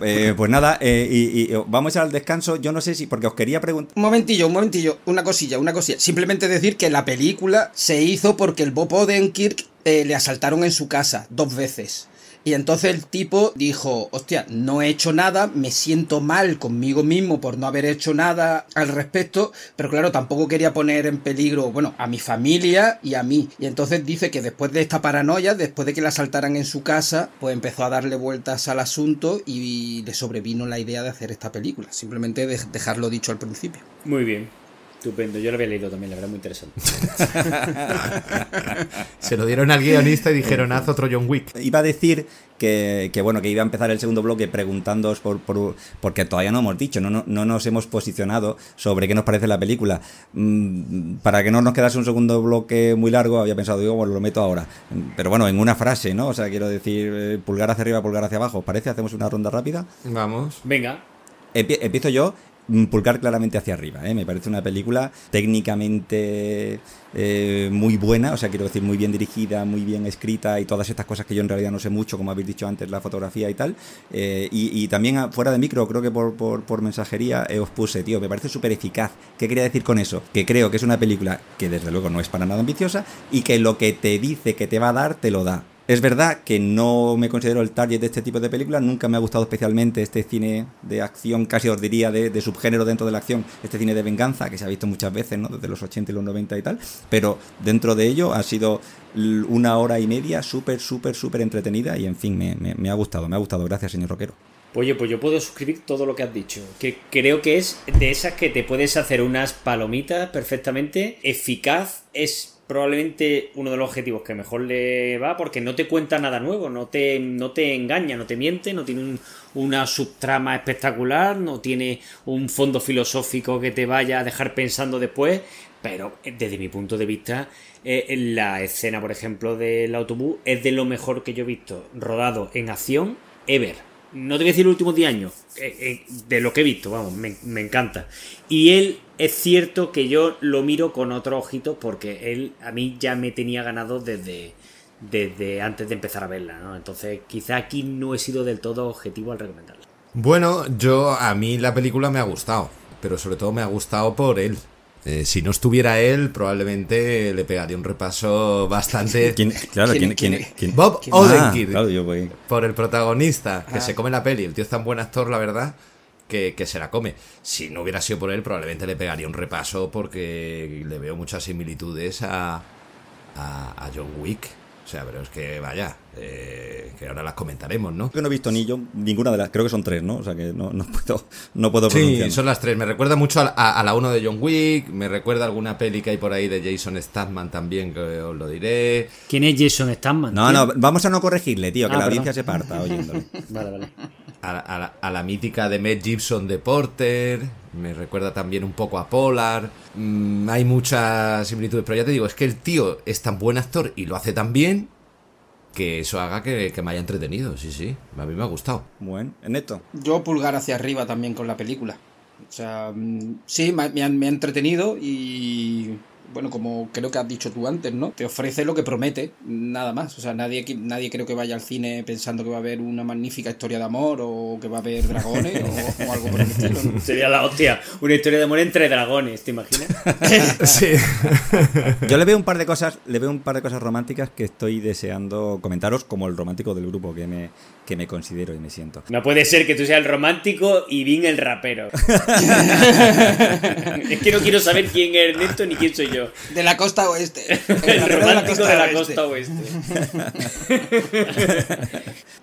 Eh, pues nada, eh, y, y vamos al descanso. Yo no sé si, porque os quería preguntar. Un momentillo, un momentillo, una cosilla, una cosilla. Simplemente decir que la película se hizo porque el Bob Odenkirk eh, le asaltaron en su casa dos veces. Y entonces el tipo dijo, hostia, no he hecho nada, me siento mal conmigo mismo por no haber hecho nada al respecto, pero claro, tampoco quería poner en peligro, bueno, a mi familia y a mí. Y entonces dice que después de esta paranoia, después de que la asaltaran en su casa, pues empezó a darle vueltas al asunto y le sobrevino la idea de hacer esta película. Simplemente de- dejarlo dicho al principio. Muy bien. Estupendo. Yo lo había leído también, la verdad, muy interesante. Se lo dieron al guionista y dijeron, haz otro John Wick. Iba a decir que, que, bueno, que iba a empezar el segundo bloque preguntándoos por, por- porque todavía no hemos dicho, no, no, no nos hemos posicionado sobre qué nos parece la película. Mm, para que no nos quedase un segundo bloque muy largo, había pensado, digo, bueno, lo meto ahora. Pero bueno, en una frase, ¿no? O sea, quiero decir, eh, pulgar hacia arriba, pulgar hacia abajo. ¿Os parece? ¿Hacemos una ronda rápida? Vamos. Venga. Empie- empiezo yo. Mm, Pulgar claramente hacia arriba, ¿eh? me parece una película técnicamente eh, muy buena, o sea, quiero decir, muy bien dirigida, muy bien escrita y todas estas cosas que yo en realidad no sé mucho, como habéis dicho antes, la fotografía y tal. Eh, y, también a- fuera de micro, creo que por, por, por mensajería os puse, tío, me parece súper eficaz. ¿Qué quería decir con eso? Que creo que es una película que desde luego no es para nada ambiciosa y que lo que te dice que te va a dar, te lo da. Es verdad que no me considero el target de este tipo de películas, nunca me ha gustado especialmente este cine de acción, casi os diría de, subgénero dentro de la acción, este cine de venganza que se ha visto muchas veces, ¿no? desde los 80 y los 90 y tal, pero dentro de ello ha sido una hora y media súper, súper, súper entretenida y en fin, me ha gustado, me ha gustado, gracias señor Roquero. Oye, pues yo puedo suscribir todo lo que has dicho. Que creo que es de esas que te puedes hacer unas palomitas perfectamente. Eficaz es probablemente uno de los objetivos que mejor le va porque no te cuenta nada nuevo, no te, no te engaña, no te miente, no tiene un- una subtrama espectacular, no tiene un fondo filosófico que te vaya a dejar pensando después. Pero eh, desde mi punto de vista, eh, la escena, por ejemplo, del autobús es de lo mejor que yo he visto rodado en acción ever. No te voy a decir los últimos 10 años, eh, de lo que he visto, vamos, me encanta. Y él es cierto que yo lo miro con otro ojito porque él a mí ya me tenía ganado desde, desde antes de empezar a verla, ¿no? Entonces quizá aquí no he sido del todo objetivo al recomendarla. Bueno, yo a mí la película me ha gustado, pero sobre todo me ha gustado por él. Eh, si no estuviera él, probablemente le pegaría un repaso bastante ¿Quién- claro, ¿Quién- ¿quién, quién- quién- quién- Bob Ah, Odenkirk claro, yo voy. por el protagonista que Ah. se come la peli. El tío es tan buen actor, la verdad, que, que se la come. Si no hubiera sido por él, probablemente le pegaría un repaso porque le veo muchas similitudes a, a, a John Wick. O sea, pero es que vaya, eh, que ahora las comentaremos, ¿no? Creo que no he visto ni yo ninguna de las, creo que son tres, ¿no? O sea que no, no puedo, no puedo Sí, pronunciar. son las tres. Me recuerda mucho a, a- a la 1 de John Wick, me recuerda alguna peli que hay por ahí de Jason Statham también, que os lo diré. ¿Quién es Jason Statham? No, no, vamos a no corregirle, tío, que Ah, la perdón. audiencia se parta oyéndolo. Vale, vale. A, la- a la, a la mítica de Mel Gibson de Porter, me recuerda también un poco a Polar. Mm, hay muchas similitudes, pero ya te digo, es que el tío es tan buen actor y lo hace tan bien que eso haga que, que me haya entretenido. Sí, sí, a mí me ha gustado. Bueno, en esto. Yo pulgar hacia arriba también con la película. O sea, mm, sí, me, ha- me ha, me ha entretenido y bueno, como creo que has dicho tú antes, ¿no? Te ofrece lo que promete, nada más. O sea, nadie, nadie creo que vaya al cine pensando que va a haber una magnífica historia de amor o que va a haber dragones o, o algo por el estilo, ¿no? Sería la hostia. Una historia de amor entre dragones, ¿te imaginas? Sí. Yo le veo un par de cosas, le veo un par de cosas románticas que estoy deseando comentaros, como el romántico del grupo que me, que me considero y me siento. No puede ser que tú seas el romántico y Vin el rapero. es que no quiero saber quién es Ernesto ni quién soy yo. De la costa oeste. El rapero romántico de la costa oeste.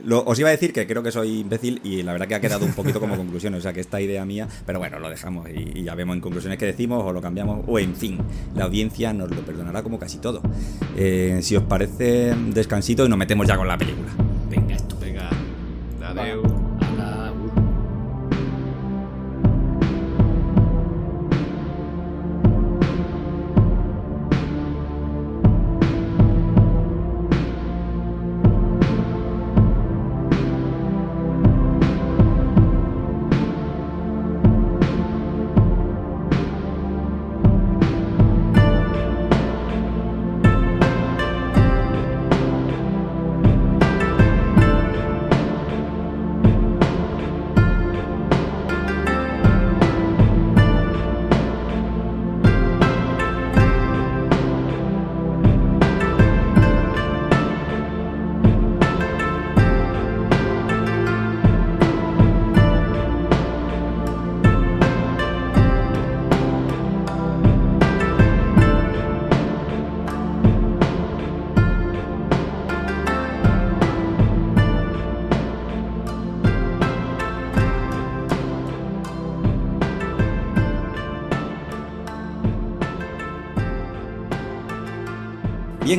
Lo- os iba a decir que creo que soy imbécil y la verdad que ha quedado un poquito como conclusión, o sea que esta idea mía, pero bueno, lo dejamos y, y ya vemos en conclusiones que decimos o lo cambiamos, o en fin, la audiencia nos lo perdonará como casi todo. Eh, si os parece, descansito y nos metemos ya con la película. Venga, esto.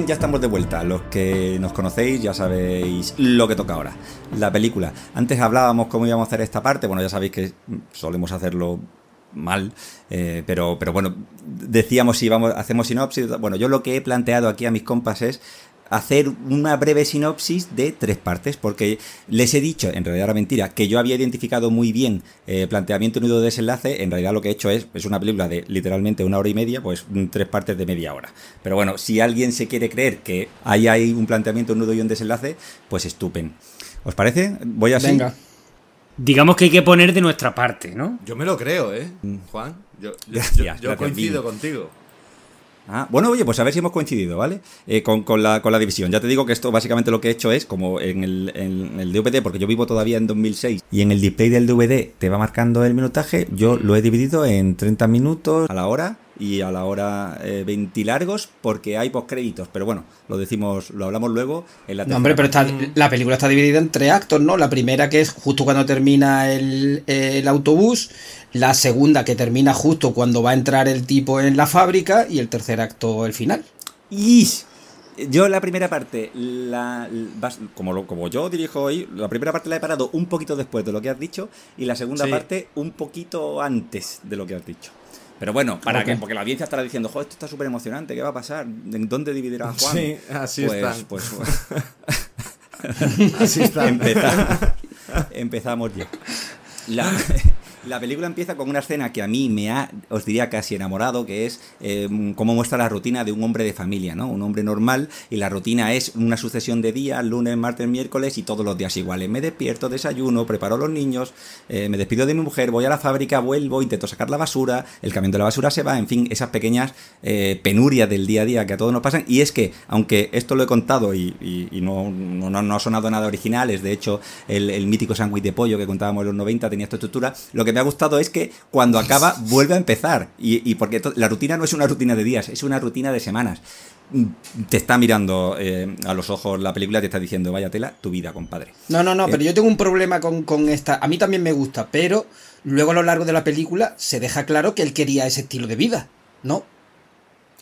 Ya estamos de vuelta. Los que nos conocéis ya sabéis lo que toca ahora. La película. Antes hablábamos cómo íbamos a hacer esta parte. Bueno, ya sabéis que solemos hacerlo mal, eh, pero, pero bueno, decíamos si vamos, hacemos sinopsis. Bueno, yo lo que he planteado aquí a mis compas es hacer una breve sinopsis de tres partes, porque les he dicho, en realidad era mentira, que yo había identificado muy bien eh, planteamiento nudo desenlace, en realidad lo que he hecho es, es una película de literalmente una hora y media, pues tres partes de media hora. Pero bueno, si alguien se quiere creer que ahí hay un planteamiento, un nudo y un desenlace, pues estupendo. ¿Os parece? Voy así. Venga. Digamos que hay que poner de nuestra parte, ¿no? Yo me lo creo, ¿eh, Juan? Yo, yo- Gracias, yo- yo gracias, coincido contigo. Ah, bueno, oye, pues a ver si hemos coincidido, ¿vale? Eh, con, con la, con la división. Ya te digo que esto básicamente lo que he hecho es, como en el, en el DVD, porque yo vivo todavía en 2006, y en el display del DVD te va marcando el minutaje, yo lo he dividido en 30 minutos a la hora y a la hora eh, 20 largos, porque hay postcréditos, pero bueno, lo decimos, lo hablamos luego en la No, hombre, pero está, la película está dividida en tres actos, ¿no? La primera que es justo cuando termina el, el autobús, la segunda que termina justo cuando va a entrar el tipo en la fábrica y el tercer acto el final. Y yo la primera parte, la, como, lo- como yo dirijo hoy, la primera parte la he parado un poquito después de lo que has dicho y la segunda Sí. parte un poquito antes de lo que has dicho. Pero bueno, para que, porque la audiencia estará diciendo, joder, esto está súper emocionante, ¿qué va a pasar? ¿En dónde dividirá Juan? Sí, así pues, están. Pues, Así está. Empezamos, empezamos ya. La, la película empieza con una escena que a mí me ha, os diría, casi enamorado, que es eh, cómo muestra la rutina de un hombre de familia, ¿no? Un hombre normal, y la rutina es una sucesión de días, lunes, martes, miércoles, y todos los días iguales. Me despierto, desayuno, preparo los niños, eh, me despido de mi mujer, voy a la fábrica, vuelvo, intento sacar la basura, el camión de la basura se va, en fin, esas pequeñas eh, penurias del día a día que a todos nos pasan. Y es que, aunque esto lo he contado y, y- no- no ha sonado nada original, es de hecho el, el mítico sándwich de pollo que contábamos en los 90 tenía esta estructura, lo que me ha gustado es que cuando acaba vuelve a empezar. Y, y porque la rutina no es una rutina de días, es una rutina de semanas. Mm, Te está mirando eh, a los ojos la película, te está diciendo, vaya tela, tu vida, compadre. No, no, no, Eh. pero yo tengo un problema con, con esta. A mí también me gusta, pero luego a lo largo de la película se deja claro que él quería ese estilo de vida, ¿no?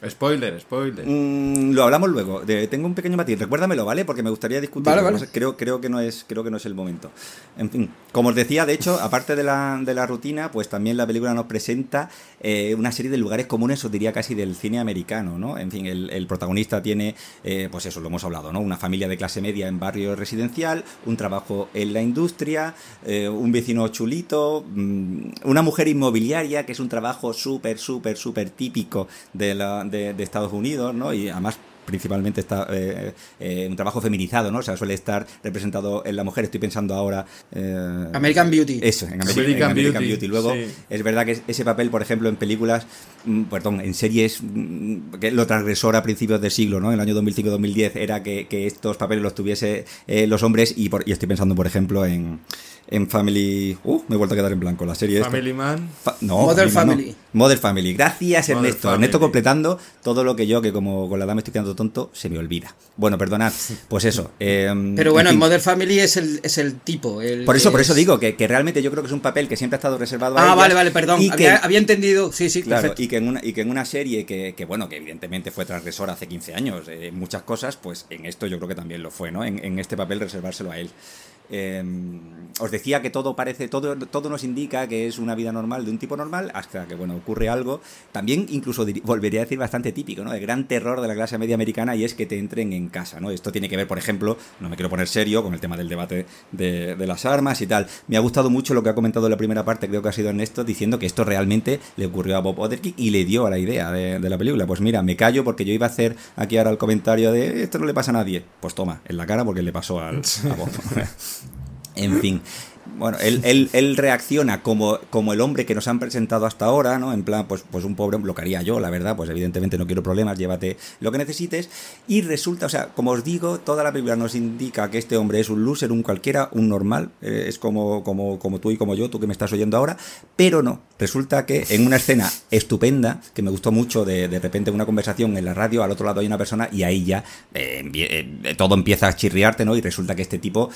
Spoiler, spoiler. Mm, lo hablamos luego. De- tengo un pequeño matiz. Recuérdamelo, ¿vale? Porque me gustaría discutir. Vale, vale. Creo, creo que no es, creo que no es el momento. En fin, como os decía, de hecho, aparte de la, de la rutina, pues también la película nos presenta eh, una serie de lugares comunes, os diría casi del cine americano, ¿no? En fin, el, el protagonista tiene, eh, pues eso, lo hemos hablado, ¿no? Una familia de clase media en barrio residencial, un trabajo en la industria, eh, un vecino chulito, mm, una mujer inmobiliaria, que es un trabajo súper, súper, súper típico de, la, de, de Estados Unidos, ¿no? Y además principalmente está eh, eh, un trabajo feminizado, ¿no? O sea, suele estar representado en la mujer. Estoy pensando ahora... eh, American Beauty. Eso, en American, American en American Beauty, Beauty. Luego, sí. es verdad que ese papel, por ejemplo, en películas, mm, perdón, en series, mm, que lo transgresor a principios del siglo, ¿no? En el año 2005-2010 era que, que estos papeles los tuviese eh, los hombres y, por- y estoy pensando, por ejemplo, en, en Family... Uh, me he vuelto a quedar en blanco, la serie esta. Family Man. Fa- no, Modern Family Man no. Family. Modern Family. Gracias, Modern Ernesto. Family. Ernesto completando todo lo que yo, que como con la edad me estoy quedando tonto, se me olvida. Bueno, perdonad. Pues eso. eh, Pero bueno, en fin. Modern Family es el, es el tipo. el Por eso, por eso es- digo que, que realmente yo creo que es un papel que siempre ha estado reservado a Ah, ellas vale, vale, perdón. y que- Había, había entendido. Sí, sí, Claro, perfecto. y que, en una, y que en una serie que, que, bueno, que evidentemente fue transgresora hace 15 años, eh, en muchas cosas, pues en esto yo creo que también lo fue, ¿no? En, en este papel reservárselo a él. Eh, os decía que todo parece, todo, todo nos indica que es una vida normal de un tipo normal, hasta que, bueno, ocurre algo, también incluso volvería a decir bastante típico, ¿no? El gran terror de la clase media americana y es que te entren en casa, ¿no? Esto tiene que ver, por ejemplo, no me quiero poner serio con el tema del debate de, de las armas y tal. Me ha gustado mucho lo que ha comentado en la primera parte, creo que ha sido Ernesto, diciendo que esto realmente le ocurrió a Bob Odenkirk y le dio a la idea de, de la película. Pues mira, me callo porque yo iba a hacer aquí ahora el comentario de esto no le pasa a nadie. Pues toma, en la cara porque le pasó al, a Bob. En fin. Bueno, él, él, él reacciona como, como el hombre que nos han presentado hasta ahora, ¿no? En plan, pues, pues un pobre, lo haría yo, la verdad, pues evidentemente no quiero problemas, llévate lo que necesites. Y resulta, o sea, como os digo, toda la película nos indica que este hombre es un loser, un cualquiera, un normal, eh, es como, como, como tú y como yo, tú que me estás oyendo ahora, pero no. Resulta que en una escena estupenda, que me gustó mucho, de, de repente una conversación en la radio, al otro lado hay una persona y ahí ya eh, eh, todo empieza a chirriarte, ¿no? Y resulta que este tipo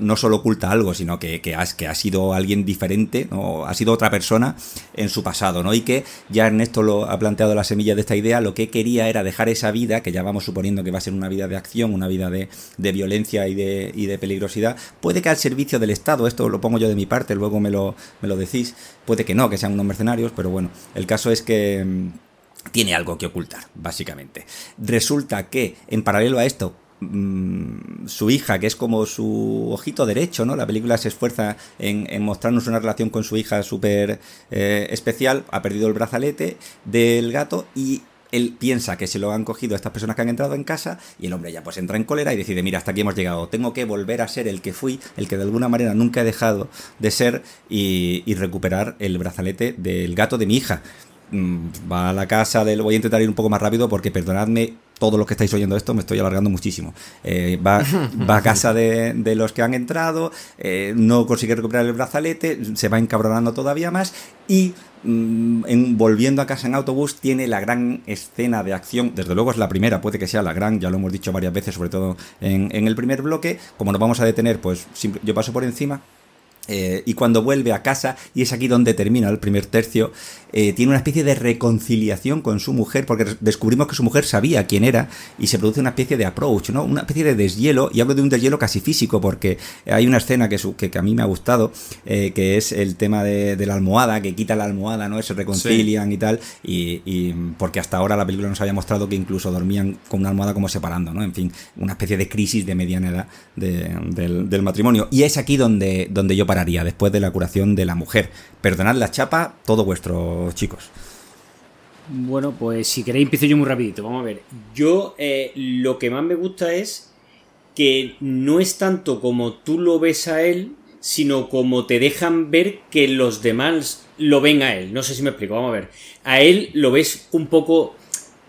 no solo oculta algo, sino que que, ha, que ha sido alguien diferente, ¿no? ha sido otra persona en su pasado, ¿no? Y que ya Ernesto lo ha planteado la semilla de esta idea, lo que quería era dejar esa vida, que ya vamos suponiendo que va a ser una vida de acción, una vida de, violencia y de, y de peligrosidad, puede que al servicio del Estado, esto lo pongo yo de mi parte, luego me lo, me lo decís, puede que no, que sean unos mercenarios, pero bueno, el caso es que mm, tiene algo que ocultar, básicamente. Resulta que, en paralelo a esto, mm, su hija, que es como su ojito derecho, ¿no? La película se esfuerza en, mostrarnos una relación con su hija súper eh, especial, ha perdido el brazalete del gato y él piensa que se lo han cogido estas personas que han entrado en casa y el hombre ya pues entra en cólera y decide, mira, hasta aquí hemos llegado, tengo que volver a ser el que fui, el que de alguna manera nunca he dejado de ser y recuperar el brazalete del gato de mi hija. Mm, va a la casa del... Voy a intentar ir un poco más rápido porque perdonadme todos los que estáis oyendo esto, me estoy alargando muchísimo. Eh, va, va, a casa de, de, los que han entrado, eh, no consigue recuperar el brazalete, se va encabronando todavía más y mm, en, volviendo a casa en autobús tiene la gran escena de acción, desde luego es la primera, puede que sea la gran, ya lo hemos dicho varias veces, sobre todo en, en el primer bloque, como nos vamos a detener, pues yo paso por encima. Eh, y cuando vuelve a casa, y es aquí donde termina el primer tercio, eh, tiene una especie de reconciliación con su mujer, porque descubrimos que su mujer sabía quién era, y se produce una especie de approach, ¿no? Una especie de deshielo, y hablo de un deshielo casi físico, porque hay una escena que, que, a mí me ha gustado, eh, que es el tema de, la almohada, que quita la almohada, ¿no? Se reconcilian y tal, y, porque hasta ahora la película nos había mostrado que incluso dormían con una almohada como separando, ¿no? En fin, una especie de crisis de mediana edad del, del, matrimonio. Y es aquí donde, donde yo para después de la curación de la mujer. Perdonad la chapa, todo vuestro, chicos. Bueno, pues si queréis empiezo yo muy rapidito. Vamos a ver. Yo eh, lo que más me gusta es que no es tanto como tú lo ves a él, sino como te dejan ver que los demás lo ven a él. No sé si me explico, vamos a ver. A él lo ves un poco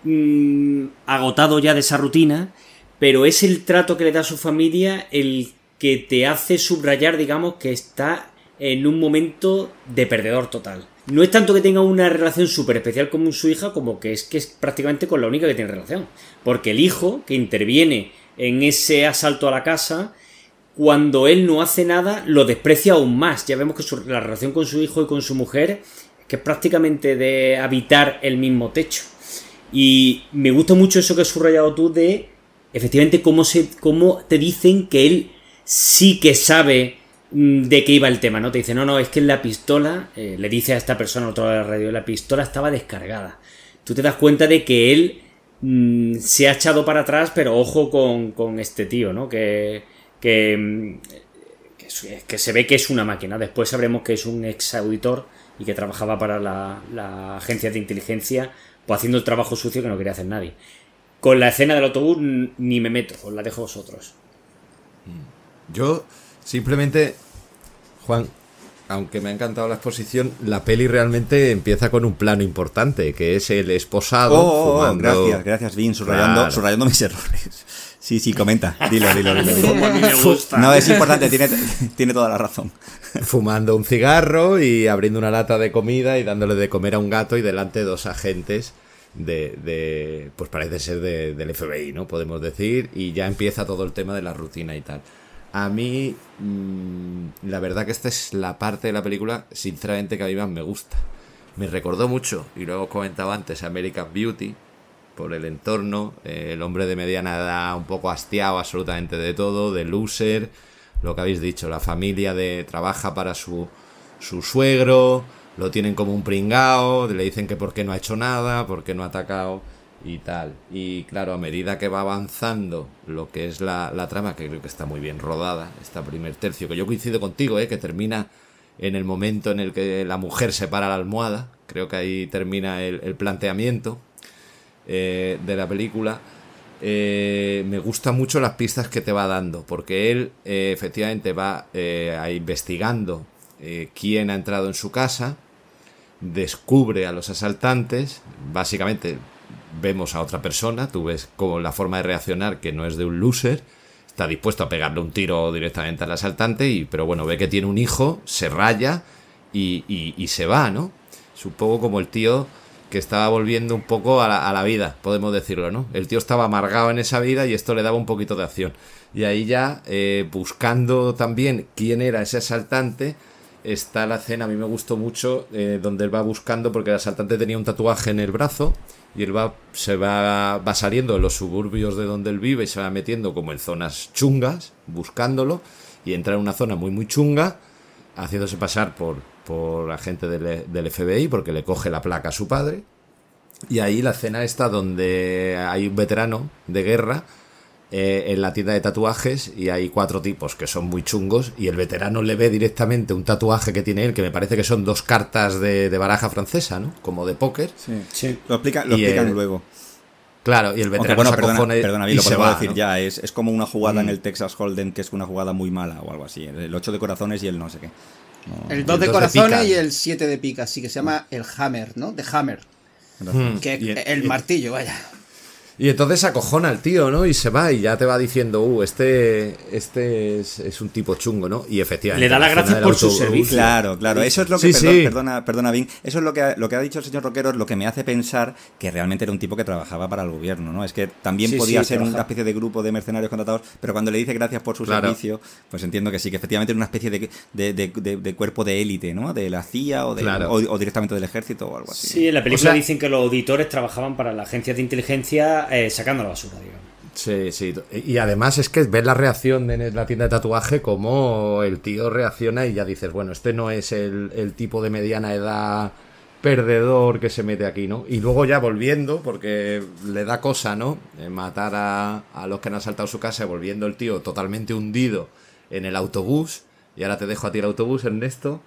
mm, agotado ya de esa rutina, pero es el trato que le da a su familia el que te hace subrayar, digamos, que está en un momento de perdedor total. No es tanto que tenga una relación súper especial con su hija, como que es que es prácticamente con la única que tiene relación. Porque el hijo, que interviene en ese asalto a la casa, cuando él no hace nada, lo desprecia aún más. Ya vemos que la relación con su hijo y con su mujer, que es prácticamente de habitar el mismo techo. Y me gusta mucho eso que has subrayado tú de, efectivamente, cómo, se, cómo te dicen que él sí que sabe de qué iba el tema, ¿no? Te dice, no, no, es que la pistola, eh, le dice a esta persona otro lado de la radio, la pistola estaba descargada. Tú te das cuenta de que él mm, se ha echado para atrás, pero ojo con, este tío, ¿no? Que, que, mm, que, se ve que es una máquina. Después sabremos que es un ex auditor y que trabajaba para la, la agencia de inteligencia, pues haciendo el trabajo sucio que no quería hacer nadie. Con la escena del autobús ni me meto, os la dejo vosotros. Yo simplemente, Juan, aunque me ha encantado la exposición, la peli realmente empieza con un plano importante, que es el esposado. Oh, oh, oh fumando... gracias, gracias, Vin, subrayando, subrayando mis errores. Sí, sí, comenta. Dilo, dilo, dilo. No, es importante, tiene, tiene toda la razón. Fumando un cigarro y abriendo una lata de comida y dándole de comer a un gato y delante de dos agentes de, de pues parece ser de, del FBI, ¿no? Podemos decir, y ya empieza todo el tema de la rutina y tal. A mí, mm, la verdad que esta es la parte de la película, sinceramente, que a mí más me gusta. Me recordó mucho, y luego comentaba antes, American Beauty, por el entorno, eh, el hombre de mediana edad un poco hastiado absolutamente de todo, de loser, lo que habéis dicho, la familia de trabaja para su, su suegro, lo tienen como un pringao, le dicen que por qué no ha hecho nada, por qué no ha atacado y tal. Y claro, a medida que va avanzando lo que es la, trama, que creo que está muy bien rodada, este primer tercio, que yo coincido contigo, ¿eh? que termina en el momento en el que la mujer se para la almohada, creo que ahí termina el, planteamiento eh, de la película. Eh, me gustan mucho las pistas que te va dando, porque él eh, efectivamente va investigando quién ha entrado en su casa, descubre a los asaltantes, básicamente vemos a otra persona, tú ves como la forma de reaccionar que no es de un loser, está dispuesto a pegarle un tiro directamente al asaltante, y, pero bueno, ve que tiene un hijo, se raya y, y, se va, ¿no? Poco como el tío que estaba volviendo un poco a la, a la vida, podemos decirlo, ¿no? El tío estaba amargado en esa vida y esto le daba un poquito de acción. Y ahí ya, eh, buscando también quién era ese asaltante, está la escena, a mí me gustó mucho, eh, donde él va buscando, porque el asaltante tenía un tatuaje en el brazo, y él va, se va, va saliendo de los suburbios de donde él vive y se va metiendo como en zonas chungas, buscándolo, y entra en una zona muy, muy chunga, haciéndose pasar por, por agente del, del FBI, porque le coge la placa a su padre. Y ahí la escena está donde hay un veterano de guerra eh, en la tienda de tatuajes y hay cuatro tipos que son muy chungos y el veterano le ve directamente un tatuaje que tiene él, que me parece que son dos cartas de, de baraja francesa, ¿no? Como de póker. Sí. Sí. Lo, explica, lo explican el- luego. Claro, y el Aunque veterano bueno, se perdona, perdona, y lo se va, decir ¿no? ya. Es, es como una jugada en Mm. el Texas Hold'em que es una jugada muy mala o algo así. El 8 de corazones y el no sé qué. No, El el 2 de dos de corazones y el 7 de picas, sí, que se llama el Hammer, ¿no? De Hammer. Mm. Que el y- martillo, vaya. Y entonces se acojona el tío, ¿no? Y se va y ya te va diciendo, uh, este, este es, es un tipo chungo, ¿no? Y efectivamente. Le da las gracias por su servicio. Claro, claro. Eso es lo que, Sí, perdón- sí. perdona, perdona, Vin, eso es lo que, ha- lo que ha dicho el señor Roquero, es lo que me hace pensar que realmente era un tipo que trabajaba para el gobierno, ¿no? Es que también Sí, podía sí, ser una especie de grupo de mercenarios contratados, pero cuando le dice gracias por su Claro. servicio, pues entiendo que sí, que efectivamente era una especie de, de, de- de- de cuerpo de élite, ¿no? De la CIA o, de, Claro. o, o directamente del ejército o algo así. Sí, en la película O sea- dicen que los auditores trabajaban para la agencia de inteligencia eh, sacando la basura, digamos. Sí, sí. Y además es que ves la reacción en la tienda de tatuaje, como el tío reacciona y ya dices, bueno, este no es el, el tipo de mediana edad perdedor que se mete aquí, ¿no? Y luego ya volviendo, porque le da cosa, ¿no? Eh, matar a, a los que han asaltado su casa, volviendo el tío totalmente hundido en el autobús. Y ahora te dejo a ti el autobús, Ernesto.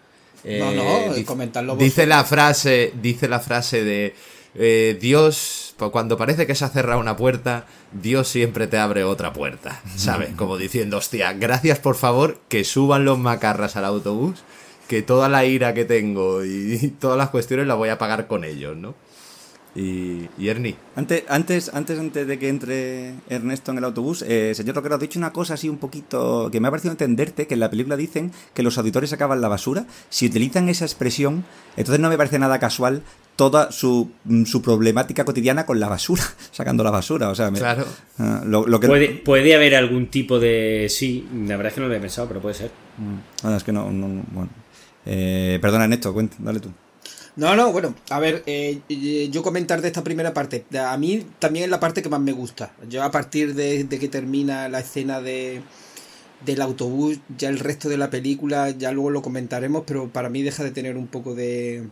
No, no, dice- comentadlo Dice vosotros. la frase, dice la frase de eh, Dios, cuando parece que se ha cerrado una puerta, Dios siempre te abre otra puerta, ¿sabes? Como diciendo, hostia, gracias por favor que suban los macarras al autobús, que toda la ira que tengo y, todas las cuestiones las voy a pagar con ellos, ¿no? Y, y Ernie, Antes, antes, antes, antes de que entre Ernesto en el autobús, eh, señor Roquero, has dicho una cosa así un poquito que me ha parecido entenderte, que en la película dicen que los auditores sacaban la basura. Si utilizan esa expresión, entonces no me parece nada casual toda su, mm, su problemática cotidiana con la basura, sacando la basura. O sea, me- Claro. ah, lo, lo que... Puede, puede haber algún tipo de. Sí, la verdad es que no lo había pensado, pero puede ser. Mm, ah, es que no, no, no, bueno. Eh, perdona, Ernesto, cuenta, dale tú. No, no, bueno, a ver, eh, eh, yo comentar de esta primera parte. A mí también es la parte que más me gusta. Yo a partir de, de que termina la escena de del autobús, ya el resto de la película, ya luego lo comentaremos, pero para mí deja de tener un poco de,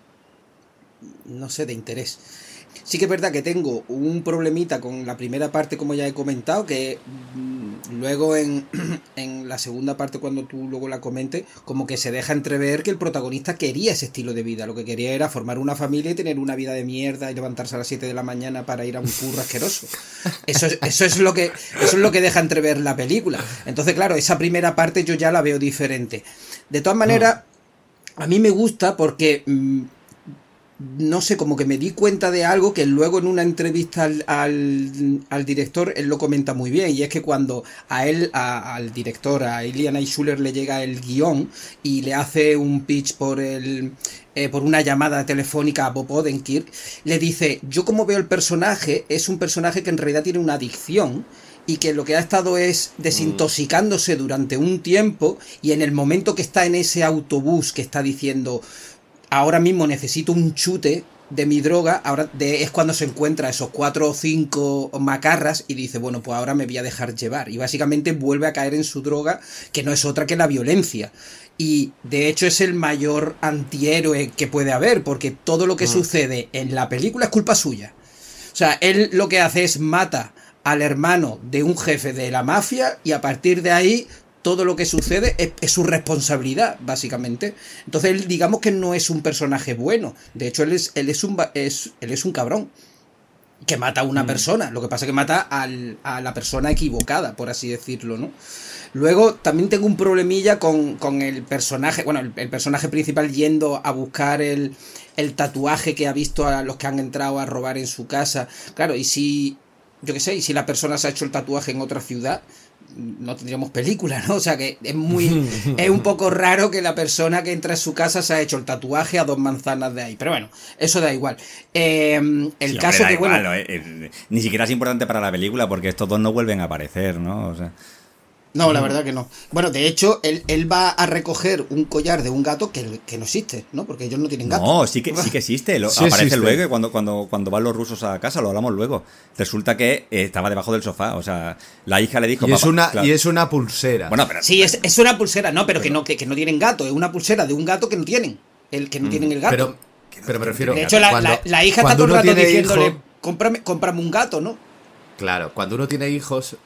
no sé, de interés. Sí que es verdad que tengo un problemita con la primera parte, como ya he comentado, que mm, luego en, en la segunda parte, cuando tú luego la comentes, como que se deja entrever que el protagonista quería ese estilo de vida. Lo que quería era formar una familia y tener una vida de mierda y levantarse a las 7 de la mañana para ir a un curro asqueroso. Eso es, eso es lo que eso es lo que deja entrever la película. Entonces, claro, esa primera parte yo ya la veo diferente. De todas maneras, a mí me gusta porque mm, no sé, como que me di cuenta de algo que luego en una entrevista al, al, al director él lo comenta muy bien y es que cuando a él, a- al director, a Iliana Schuller le llega el guion y le hace un pitch por el eh, por una llamada telefónica a Bob Odenkirk, le dice, yo como veo el personaje, es un personaje que en realidad tiene una adicción y que lo que ha estado es desintoxicándose durante un tiempo y en el momento que está en ese autobús que está diciendo ahora mismo necesito un chute de mi droga, ahora de- es cuando se encuentra esos cuatro o cinco macarras y dice, bueno, pues ahora me voy a dejar llevar. Y básicamente vuelve a caer en su droga, que no es otra que la violencia. Y de hecho es el mayor antihéroe que puede haber, porque todo lo que sucede en la película es culpa suya. O sea, él lo que hace es mata al hermano de un jefe de la mafia y a partir de ahí todo lo que sucede es, es su responsabilidad, básicamente. Entonces él digamos que no es un personaje bueno. De hecho, él es, él es, un, es, él es un cabrón. Que mata a una persona. Lo que pasa es que mata al- a la persona equivocada, por así decirlo, ¿no? Luego también tengo un problemilla con, con el personaje, bueno, el, el personaje principal yendo a buscar el, el tatuaje que ha visto a los que han entrado a robar en su casa. Claro, y si yo qué sé, y si la persona se ha hecho el tatuaje en otra ciudad, no tendríamos película, ¿no? O sea que es muy. es un poco raro que la persona que entra a su casa se ha hecho el tatuaje a dos manzanas de ahí. Pero bueno, eso da igual. Eh, el Sí, caso hombre, que, bueno. igual, eh, eh, ni siquiera es importante para la película porque estos dos no vuelven a aparecer, ¿no? O sea, No, la verdad que no. Bueno, de hecho, él, él va a recoger un collar de un gato que, que no existe, ¿no? Porque ellos no tienen gato. no, sí que, sí que existe. lo- Sí aparece existe. luego y cuando, cuando, cuando van los rusos a casa, lo hablamos luego. Resulta que eh, estaba debajo del sofá. O sea, la hija le dijo. Y es, una, claro. y es una pulsera. Bueno, pero. Sí, es, es una pulsera, no, pero que no, que, que no tienen gato. Es una pulsera de un gato que no tienen. El que no tienen el gato. pero, pero me refiero. de hecho, la, cuando- la- la hija está todo el rato diciéndole, hijo- cómprame, cómprame un gato, ¿no? Claro, cuando uno tiene hijos,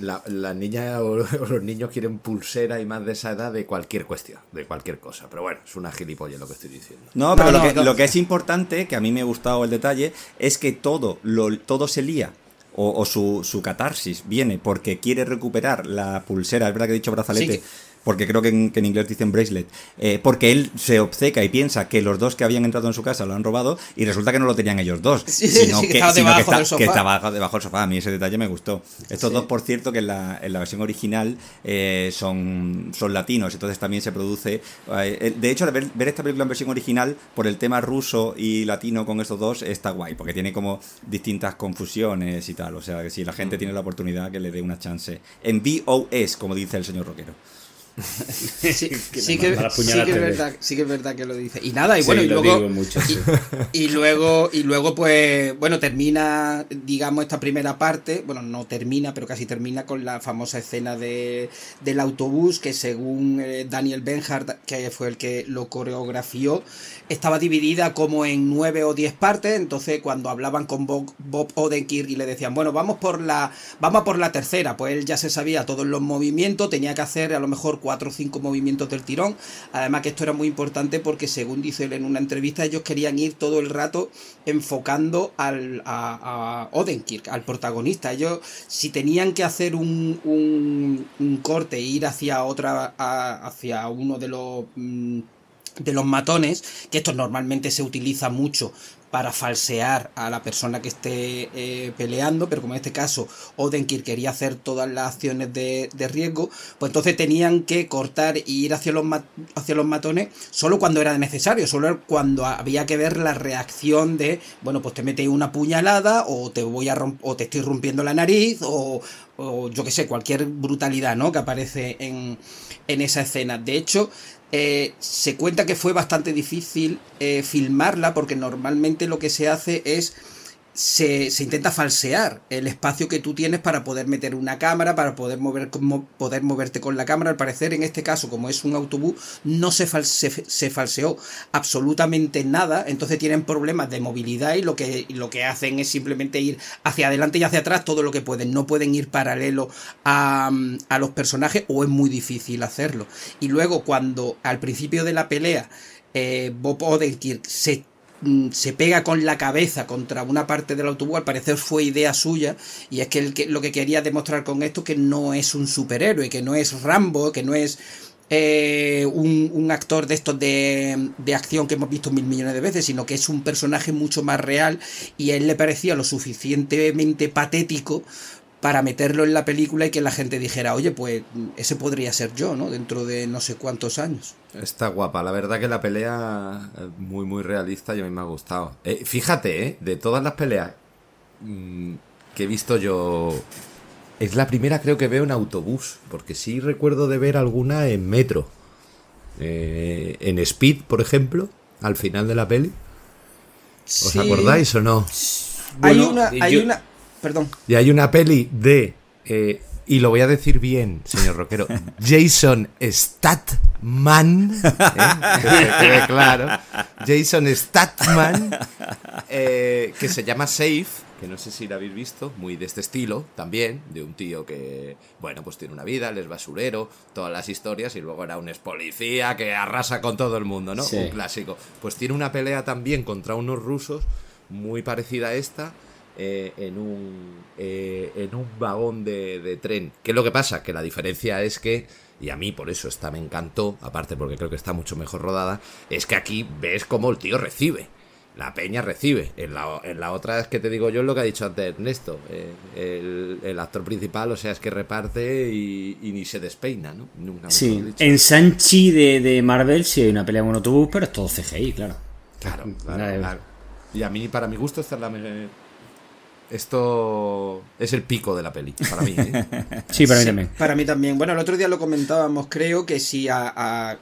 la, la niña o, o los niños quieren pulsera y más de esa edad de cualquier cuestión, de cualquier cosa. Pero bueno, es una gilipollas lo que estoy diciendo. No, pero No, lo, no, que, no. lo que es importante, que a mí me ha gustado el detalle, es que todo, lo, todo se lía. O, o su, su catarsis viene porque quiere recuperar la pulsera, es verdad que he dicho brazalete, Sí, que- porque creo que en, que en inglés dicen bracelet, eh, porque él se obceca y piensa que los dos que habían entrado en su casa lo han robado y resulta que no lo tenían ellos dos, Sí, sino, sí, que estaba sino que, debajo está- del sofá. que estaba debajo del sofá. A mí ese detalle me gustó. Estos Sí. dos, por cierto, que en la, en la versión original eh, son, son latinos, entonces también se produce... eh, de hecho, ver, ver esta película en versión original, por el tema ruso y latino con estos dos, está guay, porque tiene como distintas confusiones y tal. O sea, que si la gente tiene la oportunidad, que le dé una chance. En VOS, como dice el señor Roquero. Sí, que sí sí es verdad, sí que es verdad que lo dice. Y nada, y bueno, y luego. mucho, y, y luego, y luego, pues, bueno, termina, digamos, esta primera parte. Bueno, no termina, pero casi termina con la famosa escena de, del autobús, que según eh, Daniel Benhart, que fue el que lo coreografió, estaba dividida como en nueve o diez partes. Entonces, cuando hablaban con Bob, Bob Odenkirk y le decían, bueno, vamos por la, vamos a por la tercera, pues él ya se sabía todos los movimientos, tenía que hacer a lo mejor cuatro o cinco movimientos del tirón. Además que esto era muy importante porque según dice él en una entrevista, ellos querían ir todo el rato enfocando al, a, Odenkirk, al protagonista. Ellos, si tenían que hacer un, corte e ir hacia otra, hacia uno de los mm, de los matones, que esto normalmente se utiliza mucho para falsear a la persona que esté eh, peleando, pero como en este caso Odenkirk quería hacer todas las acciones de, de riesgo, pues entonces tenían que cortar y ir hacia los, hacia los matones solo cuando era necesario, solo cuando había que ver la reacción de, bueno, pues te metes una puñalada o te voy a o te estoy rompiendo la nariz o, o yo que sé, cualquier brutalidad, ¿no? Que aparece en, en esa escena. De hecho, eh, se cuenta que fue bastante difícil eh, filmarla porque normalmente lo que se hace es se, se intenta falsear el espacio que tú tienes para poder meter una cámara, para poder, mover, poder moverte con la cámara. Al parecer, en este caso, como es un autobús, no se, se, se falseó absolutamente nada. Entonces tienen problemas de movilidad y lo que, lo que hacen es simplemente ir hacia adelante y hacia atrás todo lo que pueden. No pueden ir paralelo a, a los personajes o es muy difícil hacerlo. Y luego, cuando al principio de la pelea eh, Bob Odenkirk se se pega con la cabeza contra una parte del autobús, al parecer fue idea suya, y es que, el que lo que quería demostrar con esto que no es un superhéroe, que no es Rambo, que no es eh, un, un actor de estos de, de acción que hemos visto mil millones de veces, sino que es un personaje mucho más real y a él le parecía lo suficientemente patético para meterlo en la película y que la gente dijera, oye, pues ese podría ser yo, ¿no? Dentro de no sé cuántos años. Está guapa, la verdad que la pelea es muy muy realista y a mí me ha gustado. Eh, fíjate, ¿eh? de todas las peleas mm, que he visto yo, es la primera creo que veo en autobús, porque sí recuerdo de ver alguna en metro. Eh, en Speed, por ejemplo, al final de la peli. ¿Os Sí. acordáis o no? Hay una, hay yo- una, perdón. Y hay una peli de. eh, y lo voy a decir bien, señor Roquero. Jason Statman. ¿eh? Que se quede claro. Jason Statman. eh, que se llama Safe. Que no sé si la habéis visto. Muy de este estilo también. De un tío que. Bueno, pues tiene una vida, él es basurero. Todas las historias. Y luego era un ex policía que arrasa con todo el mundo, ¿no? Sí. Un clásico. Pues tiene una pelea también contra unos rusos. Muy parecida a esta eh, en, un, eh, en un vagón de, de tren. ¿Qué es lo que pasa? Que la diferencia es que, y a mí por eso esta me encantó, aparte porque creo que está mucho mejor rodada, es que aquí ves cómo el tío recibe. la peña recibe. En la, en la otra es que te digo yo lo que ha dicho antes Ernesto. eh, el, el actor principal, o sea, es que reparte y, y ni se despeina, ¿no? Nunca Sí, dicho. en Sanchi de, de Marvel sí hay una pelea con autobús, pero es todo CGI, claro. Claro, claro, claro. Y a mí, para mi gusto, esta es la Esto es el pico de la peli, para mí. ¿eh? Sí, para mí también. Para mí también. Bueno, el otro día lo comentábamos, creo que si a, a-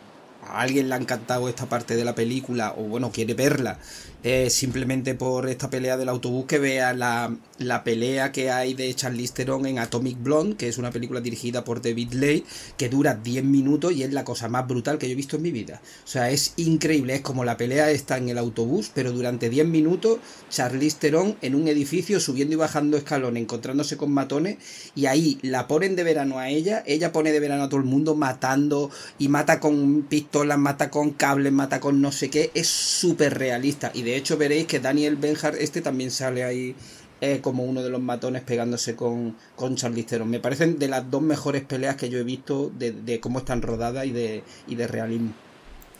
alguien le ha encantado esta parte de la película, o bueno, quiere verla, eh, simplemente por esta pelea del autobús, que vea la, la pelea que hay de Charlize Theron en Atomic Blonde, que es una película dirigida por David Leigh, que dura 10 minutos y es la cosa más brutal que yo he visto en mi vida. O sea, es increíble, es como la pelea está en el autobús, pero durante 10 minutos Charlize Theron en un edificio subiendo y bajando escalones, encontrándose con matones, y ahí la ponen de verano a ella, ella pone de verano a todo el mundo matando y mata con pistolas, mata con cables, mata con no sé qué, es súper realista. Y de hecho veréis que Daniel Benhart este también sale ahí eh, como uno de los matones pegándose con, con Charlize Theron. Me parecen de las dos mejores peleas que yo he visto de, de cómo están rodadas y de, y de realismo.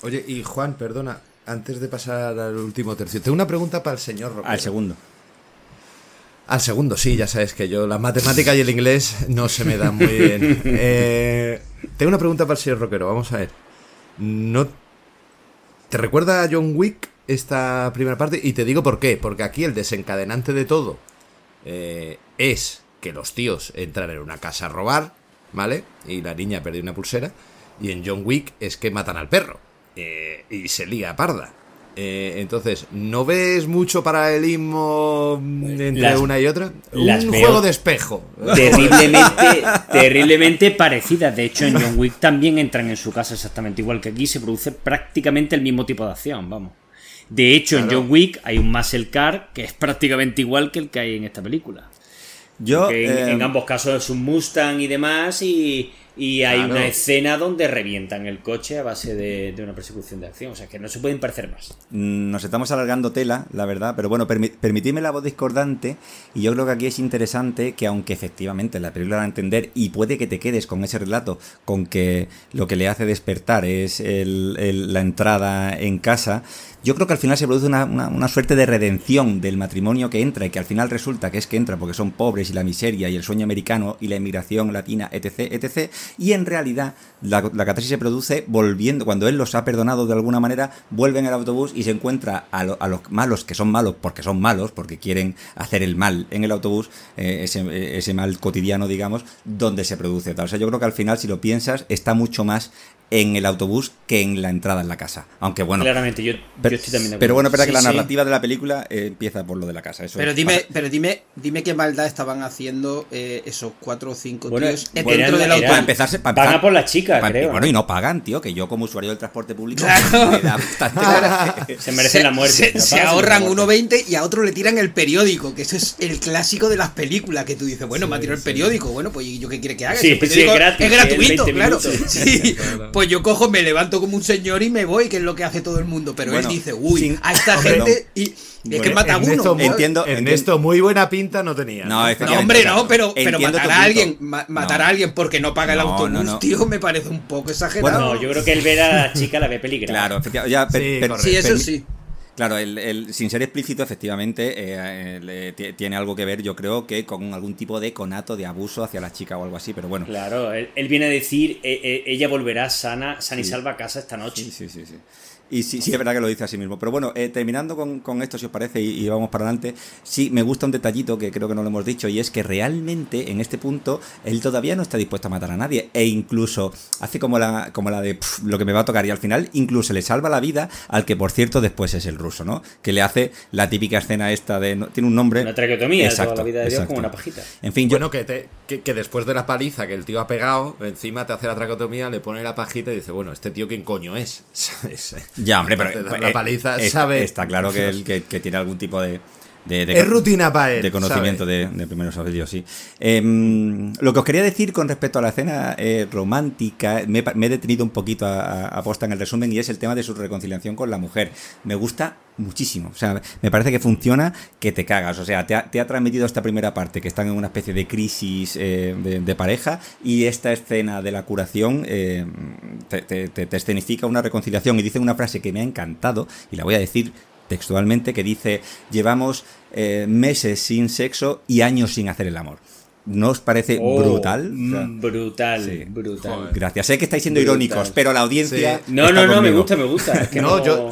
Oye, y Juan, perdona, antes de pasar al último tercio, tengo una pregunta para el señor Roquero. Al segundo. Al segundo, sí, ya sabes que yo la matemática y el inglés no se me dan muy bien. Eh, tengo una pregunta para el señor Roquero, vamos a ver. ¿No ¿Te recuerda a John Wick esta primera parte? Y te digo por qué. Porque aquí el desencadenante de todo eh, es que los tíos entran en una casa a robar, ¿vale? Y la niña perdió una pulsera. Y en John Wick es que matan al perro. eh, y se lía parda. Eh, entonces, ¿no ves mucho paralelismo entre Las- una y otra? las Un juego de espejo. Terriblemente, terriblemente parecidas. De hecho, en John Wick también entran en su casa exactamente igual que aquí. Se produce prácticamente el mismo tipo de acción, vamos. De hecho, en. John Wick hay un muscle car que es prácticamente igual que el que hay en esta película. Yo. Que en, eh, en ambos casos es un Mustang y demás, y, y hay Claro. una escena donde revientan el coche a base de, de una persecución de acción. O sea que no se pueden parecer más. Mm, Nos estamos alargando tela, la verdad, pero bueno, permi- permitidme la voz discordante y yo creo que aquí es interesante que aunque efectivamente la película da a entender y puede que te quedes con ese relato, con que lo que le hace despertar es el- el- la entrada en casa, yo creo que al final se produce una, una- suerte de redención del matrimonio que entra y que al final resulta que es que entra porque son pobres y la miseria y el sueño americano y la inmigración latina, etc., etc., y en realidad la, la catarsis se produce volviendo, cuando él los ha perdonado de alguna manera, vuelve en el autobús y se encuentra a, lo- a los malos que son malos porque son malos, porque quieren hacer el mal en el autobús, eh, ese, ese mal cotidiano, digamos, donde se produce. O sea, yo creo que al final, si lo piensas, está mucho más en el autobús que en la entrada en la casa. Aunque bueno. Claramente, yo, yo Pero, estoy también de acuerdo. pero bueno, espera que Sí, la sí. narrativa de la película eh, empieza por lo de la casa. Eso Pero es- dime, pasa- pero dime, dime qué maldad estaban haciendo eh, esos cuatro o cinco Bueno, tíos dentro del eran- auto. para empezar, para empezar- a por la chica, creo. Bueno, ¿no? y no pagan, tío, que yo como usuario del transporte público Claro. me da bastante coraje. Se merecen la muerte. Se, No se ahorran sino la muerte. 1,20 y a otro le tiran el periódico, que eso es el clásico de las películas, que tú dices, bueno, me ha tirado el periódico, bueno, pues ¿y yo qué quiere que haga? Sí, el periódico es gratis, es gratuito, 20 claro. pues yo cojo, me levanto como un señor y me voy, que es lo que hace todo el mundo, pero Bueno, él dice, uy, sin- a esta Hombre, gente y es que mata a uno. Entiendo- Ernesto, muy buena pinta no tenía. No, hombre, no, pero, pero matar a alguien, ma- matar No. a alguien porque no paga el No, autobús, no, no. tío, me parece un poco exagerado. No, yo creo que el ver a la chica la ve peligrosa. Claro, ya, Sí, sí, eso sí. Claro, el, el- sin ser explícito, efectivamente, eh, eh, tiene algo que ver, yo creo, que con algún tipo de conato de abuso hacia la chica o algo así, pero bueno. Claro, él, él viene a decir, eh, eh, ella volverá sana, sana y salva a casa esta noche. Sí, sí, sí, sí. Y sí, sí, es verdad que lo dice así mismo. Pero bueno, eh, terminando con, con esto, si os parece, y, y vamos para adelante, sí, me gusta un detallito que creo que no lo hemos dicho, y es que realmente en este punto él todavía no está dispuesto a matar a nadie, e incluso hace como la, como la de "Pf, lo que me va a tocar, y al final incluso le salva la vida al que, por cierto, después es el ruso, ¿no? Que le hace la típica escena esta de. no- tiene un nombre. Una traqueotomía Exacto, toda la vida de Dios exacto. como una pajita. En fin, yo. Bueno, que, te- que, que después de la paliza que el tío ha pegado, encima te hace la tracotomía, le pone la pajita y dice, bueno, ¿este tío quién coño es? Ya, hombre, pero. Eh, la paliza, es- sabe. Está claro que, él, que, que tiene algún tipo de. De- de- Es rutina para él. de conocimiento de, de primeros auxilios, sí. Em, lo que os quería decir con respecto a la escena eh, romántica, me, he pa- me he detenido un poquito a, a- posta en el resumen y es el tema de su reconciliación con la mujer. Me gusta muchísimo, o sea, me parece que funciona que te cagas, o sea, te ha, te ha transmitido esta primera parte que están en una especie de crisis eh, de, de pareja y esta escena de la curación eh, te, te- te- te escenifica una reconciliación y dice una frase que me ha encantado y la voy a decir textualmente, que dice, llevamos eh, meses sin sexo y años sin hacer el amor. ¿No os parece Oh, brutal? mm, O sea, brutal, sí. brutal. Gracias. Sé que estáis siendo Brutal. irónicos, pero la audiencia. Sí. No, está no, no, me gusta, me gusta. Es que No, no, yo,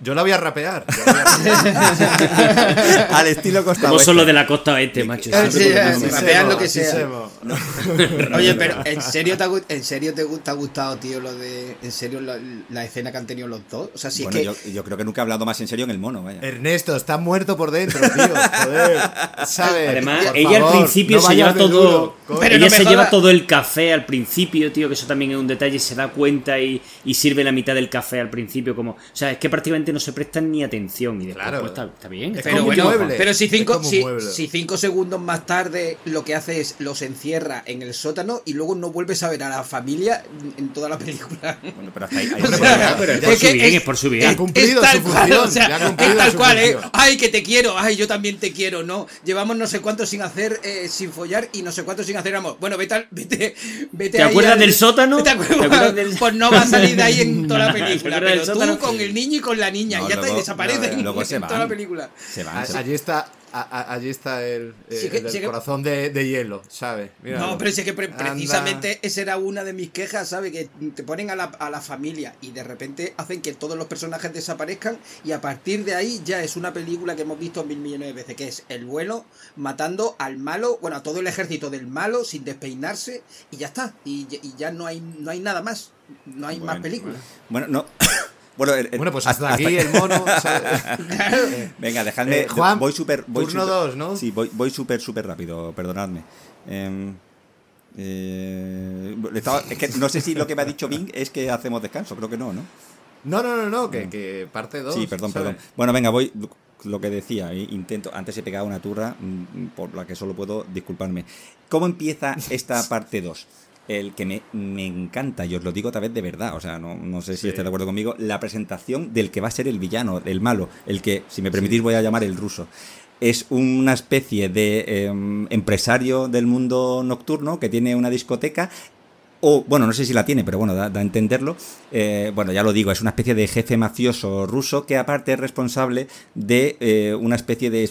yo la voy a rapear. yo la voy a rapear. Al estilo Costa Como son los Oeste. de la costa oeste, macho. Siempre sí, con lo mismo. sí, rapean lo que sea. Oye, pero ¿en serio te ha, en serio te, gu- te ha gustado, tío, lo de. ¿En serio la, la escena que han tenido los dos? O sea, si Bueno, es que. yo creo que nunca he hablado más en serio en el mono, vaya. Ernesto, está muerto por dentro, tío. Joder. ¿Sabes? Además, Por ella al principio no se lleva todo. duro, coño. Pero ella no se lleva todo el café al principio, tío, que eso también es un detalle. Se da cuenta y, y sirve la mitad del café al principio. como O sea, es que prácticamente no se prestan ni atención. Y después, Claro. pues, está, está bien. Está Pero bueno, pero si cinco, si, cinco segundos más tarde lo que hace es los encierra en el sótano y luego no vuelves a ver a la familia en toda la película. Bueno, pero hasta ahí. ahí O sea, pero es es por su bien, es por su bien. Ha cumplido es su tal cual, función, o sea, es tal cual, ¿eh? Ay, que te quiero, ay, yo también te quiero, ¿no? Llevamos no sé cuánto sin hacer, eh, sin follar y no sé cuánto sin hacer amor. Bueno, vete, al- vete, vete ¿Te acuerdas al- del sótano? ¿Te acuerdas? ¿Te acuerdas del- Pues no va a salir de ahí en toda la ¿Te película, pero tú sótano? con el niño y con la niña, No, y ya está, y luego- desaparecen luego se en toda la van. película. Se van, A- se- Allí está, a- a- allí está el, eh, Sí que- el del sí que- corazón de, de hielo, ¿sabes? No, pero es que pre- Anda. precisamente esa era una de mis quejas, ¿sabes? Que te ponen a la, a la familia y de repente hacen que todos los personajes desaparezcan y a partir de ahí ya es una película que hemos visto mil millones de veces, que es el vuelo matando al malo, bueno, a todo el ejército del malo sin despeinarse y ya está. Y, ya- y ya no hay, no hay nada más. No hay más Bueno, películas. Bueno, no. Bueno, el- el- Bueno, pues hasta, aquí el mono. ¿sabes? Venga, dejadme. Eh, Juan, voy súper. voy turno súper- dos, ¿no? Sí, voy, voy súper, súper rápido, perdonadme. Em, eh, estaba- es que no sé si lo que me ha dicho Bing es que hacemos descanso, creo que no, ¿no? No, no, no, no, que, que parte 2. Sí, perdón, perdón. Bueno, venga, voy. Lo que decía, eh, intento. Antes he pegado una turra mm, por la que solo puedo disculparme. ¿Cómo empieza esta parte 2? El que me, me encanta, y os lo digo otra vez de verdad, o sea, no, no sé si Sí. estáis de acuerdo conmigo, la presentación del que va a ser el villano, el malo, el que, si me permitís, voy a llamar el ruso. Es una especie de em, empresario del mundo nocturno que tiene una discoteca o, bueno, no sé si la tiene, pero bueno, da, da a entenderlo. Eh, bueno, ya lo digo, es una especie de jefe mafioso ruso que aparte es responsable de eh, una especie de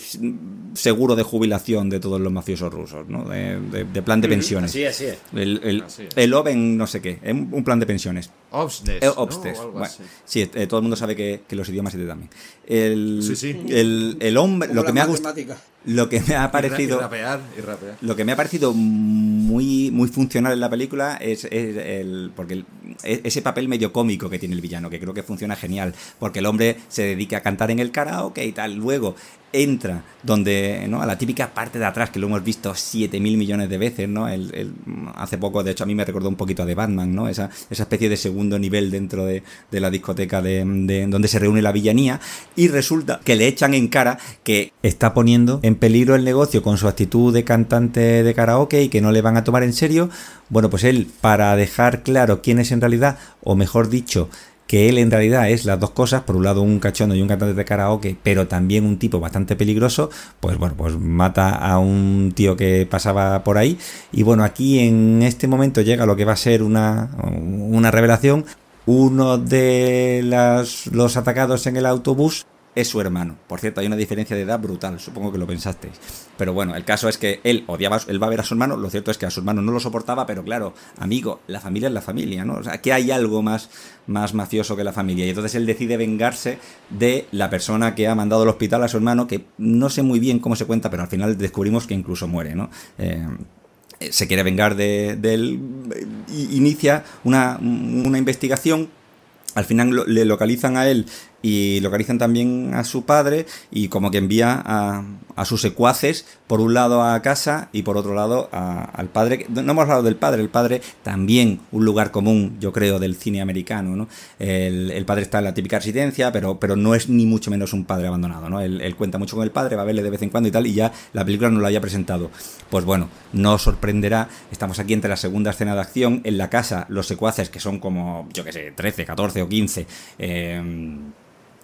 seguro de jubilación de todos los mafiosos rusos, ¿no? De, de- de plan de pensiones. Así, así es. El, el, Así es. el Oven, no sé qué, un un plan de pensiones. Obsnes. Eh. Obstes. Bueno, sí, eh, todo el mundo sabe que, que los idiomas se te dan. El, Sí, sí. El, el hombre, lo que me ha gustado. Lo que me ha parecido... Y rapear, y rapear. Lo que me ha parecido muy, muy funcional en la película es, es el. Porque el- e- ese papel medio cómico que tiene el villano, que creo que funciona genial. Porque el hombre se dedica a cantar en el karaoke y tal. Luego entra donde. ¿no? A la típica parte de atrás, que lo hemos visto 7 mil millones de veces, ¿no? El, hace poco, de hecho, a mí me recordó un poquito a The Batman, ¿no? Esa, esa especie de segundo nivel dentro de, de la discoteca de- donde se reúne la villanía. Y resulta que le echan en cara que está poniendo en peligro el negocio con su actitud de cantante de karaoke y que no le van a tomar en serio. Bueno, pues él, para dejar claro quién es en realidad, o mejor dicho, que él en realidad es las dos cosas, por un lado un cachondo y un cantante de karaoke, pero también un tipo bastante peligroso, pues bueno, pues mata a un tío que pasaba por ahí. Y bueno, aquí en este momento llega lo que va a ser una, una revelación. Uno de los atacados en el autobús es su hermano. Por cierto, hay una diferencia de edad brutal, supongo que lo pensasteis. Pero bueno, el caso es que él odiaba, él va a ver a su hermano, lo cierto es que a su hermano no lo soportaba, pero claro, amigo, la familia es la familia, ¿no? O sea, que hay algo más, más mafioso que la familia. Y entonces él decide vengarse de la persona que ha mandado al hospital a su hermano, que no sé muy bien cómo se cuenta, pero al final descubrimos que incluso muere, ¿no? Eh, eh, se quiere vengar de, de él, eh, inicia una, una investigación al final le localizan a él y localizan también a su padre y como que envía a, sus secuaces por un lado a casa y por otro lado al padre. No hemos hablado del padre, el padre también un lugar común, yo creo, del cine americano. ¿no? El, el padre está en la típica residencia, pero, pero no es ni mucho menos un padre abandonado. ¿no? Él, cuenta mucho con el padre, va a verle de vez en cuando y tal, y ya la película no lo haya presentado. Pues bueno, no os sorprenderá, estamos aquí entre la segunda escena de acción, en la casa los secuaces, que son como, yo que sé, 13, 14 o 15, eh,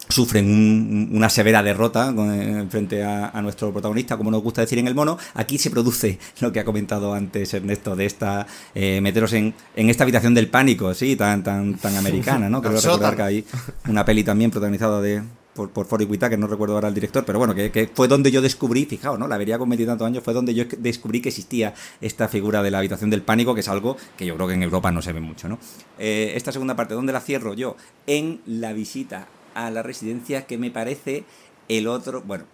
sufren un- una severa derrota con- eh, frente a, a nuestro protagonista, como nos gusta decir en el mono. Aquí se produce lo que ha comentado antes Ernesto de esta eh, meteros en, en esta habitación del pánico, sí, tan tan tan americana, ¿no? Creo recordar que hay una peli también protagonizada de por, por Forrest Whitaker, no recuerdo ahora el director, pero bueno, que, que fue donde yo descubrí, fijaos, ¿no? La vería con tantos años, fue donde yo descubrí que existía esta figura de la habitación del pánico, que es algo que yo creo que en Europa no se ve mucho, ¿no? Eh, esta segunda parte, ¿dónde la cierro yo? En la visita a la residencia que me parece el otro, bueno,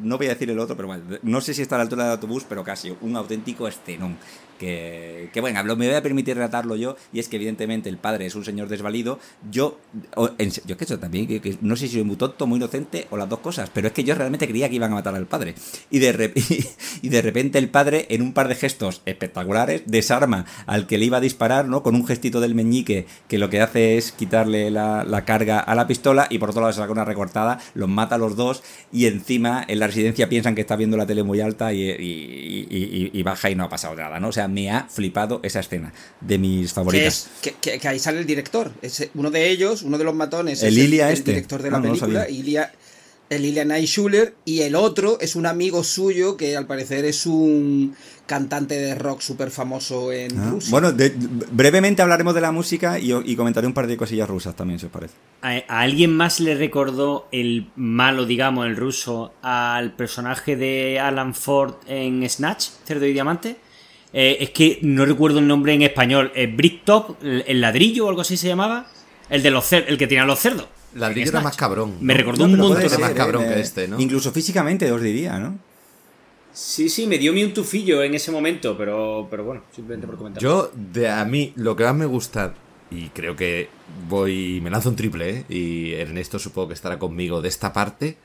no voy a decir el otro, pero bueno, no sé si está a la altura del autobús, pero casi un auténtico escenón que, que bueno, me voy a permitir tratarlo yo, y es que evidentemente el padre es un señor desvalido, yo, yo es que eso también, no sé si soy muy tonto, muy inocente, o las dos cosas, pero es que yo realmente creía que iban a matar al padre. Y de, y de repente el padre, en un par de gestos espectaculares, desarma al que le iba a disparar, ¿no? Con un gestito del meñique, que lo que hace es quitarle la, la carga a la pistola, y por otro lado saca una recortada, los mata a los dos, y encima en la residencia piensan que está viendo la tele muy alta y baja y no ha pasado nada, ¿no? O sea, me ha flipado esa escena de mis favoritas. Que, ahí sale el director. Es uno de ellos, uno de los matones, el, es el, este. director de la película, Ilia, el Ilya Schuller, y el otro es un amigo suyo que al parecer es un cantante de rock súper famoso en ah, Rusia. Bueno, brevemente hablaremos de la música y, comentaré un par de cosillas rusas también, si os parece. ¿A, alguien más le recordó el malo, digamos, el ruso, al personaje de Alan Ford en Snatch, Cerdo y Diamante? Eh, es que no recuerdo el nombre en español. Eh, Bricktop, el, ladrillo o algo así se llamaba. El de los el que tenía los cerdos. Ladrillo era más cabrón. Me recordó un montón. Era más cabrón que este, ¿no? Incluso físicamente os diría, ¿no? Sí, sí, me dio mi un tufillo en ese momento, pero, pero bueno, simplemente por comentar. Yo, de a mí, lo que más me gusta, y creo que voy, me lanzo un triple, ¿eh? y Ernesto supongo que estará conmigo de esta parte,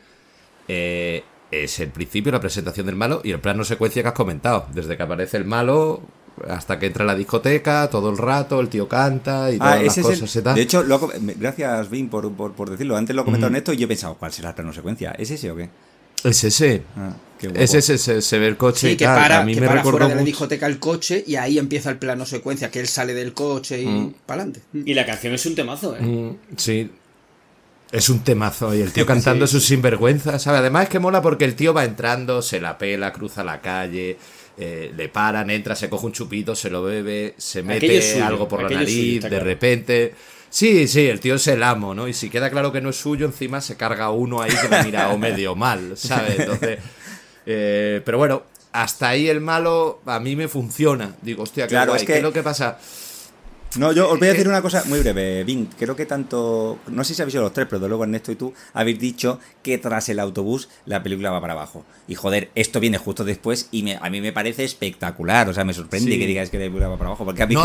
eh, es el principio, la presentación del malo y el plano secuencia que has comentado. Desde que aparece el malo hasta que entra a la discoteca, todo el rato, el tío canta y ah, todas las cosas De hecho, gracias, Vin, por, por, decirlo. Antes lo he comentado en esto y yo he pensado, ¿cuál será el plano secuencia? ¿Es ese o qué? Es ese. Ah, es ese, se, ve el coche y que para, a mí me para fuera de la discoteca el coche y ahí empieza el plano secuencia, que él sale del coche y mm. para adelante. Y la canción es un temazo, ¿eh? Mm, sí, es un temazo y el tío cantando sus sinvergüenzas, ¿sabes? Además es que mola porque el tío va entrando, se la pela, cruza la calle, eh, le paran, entra, se coge un chupito, se lo bebe, se mete algo por la nariz, de repente... Sí, sí, el tío es el amo, ¿no? Y si queda claro que no es suyo, encima se carga uno ahí que le mira o medio mal, ¿sabes? Entonces... Eh, pero bueno, hasta ahí el malo a mí me funciona. Digo, hostia, claro, es que... ¿qué es lo que pasa? No, yo os voy a decir una cosa muy breve, Vin. Creo que tanto. No sé si habéis sido los tres, pero de luego Ernesto y tú habéis dicho que tras el autobús la película va para abajo. Y joder, esto viene justo después y a mí me parece espectacular. O sea, me sorprende que digáis que la película va para abajo. Porque a mí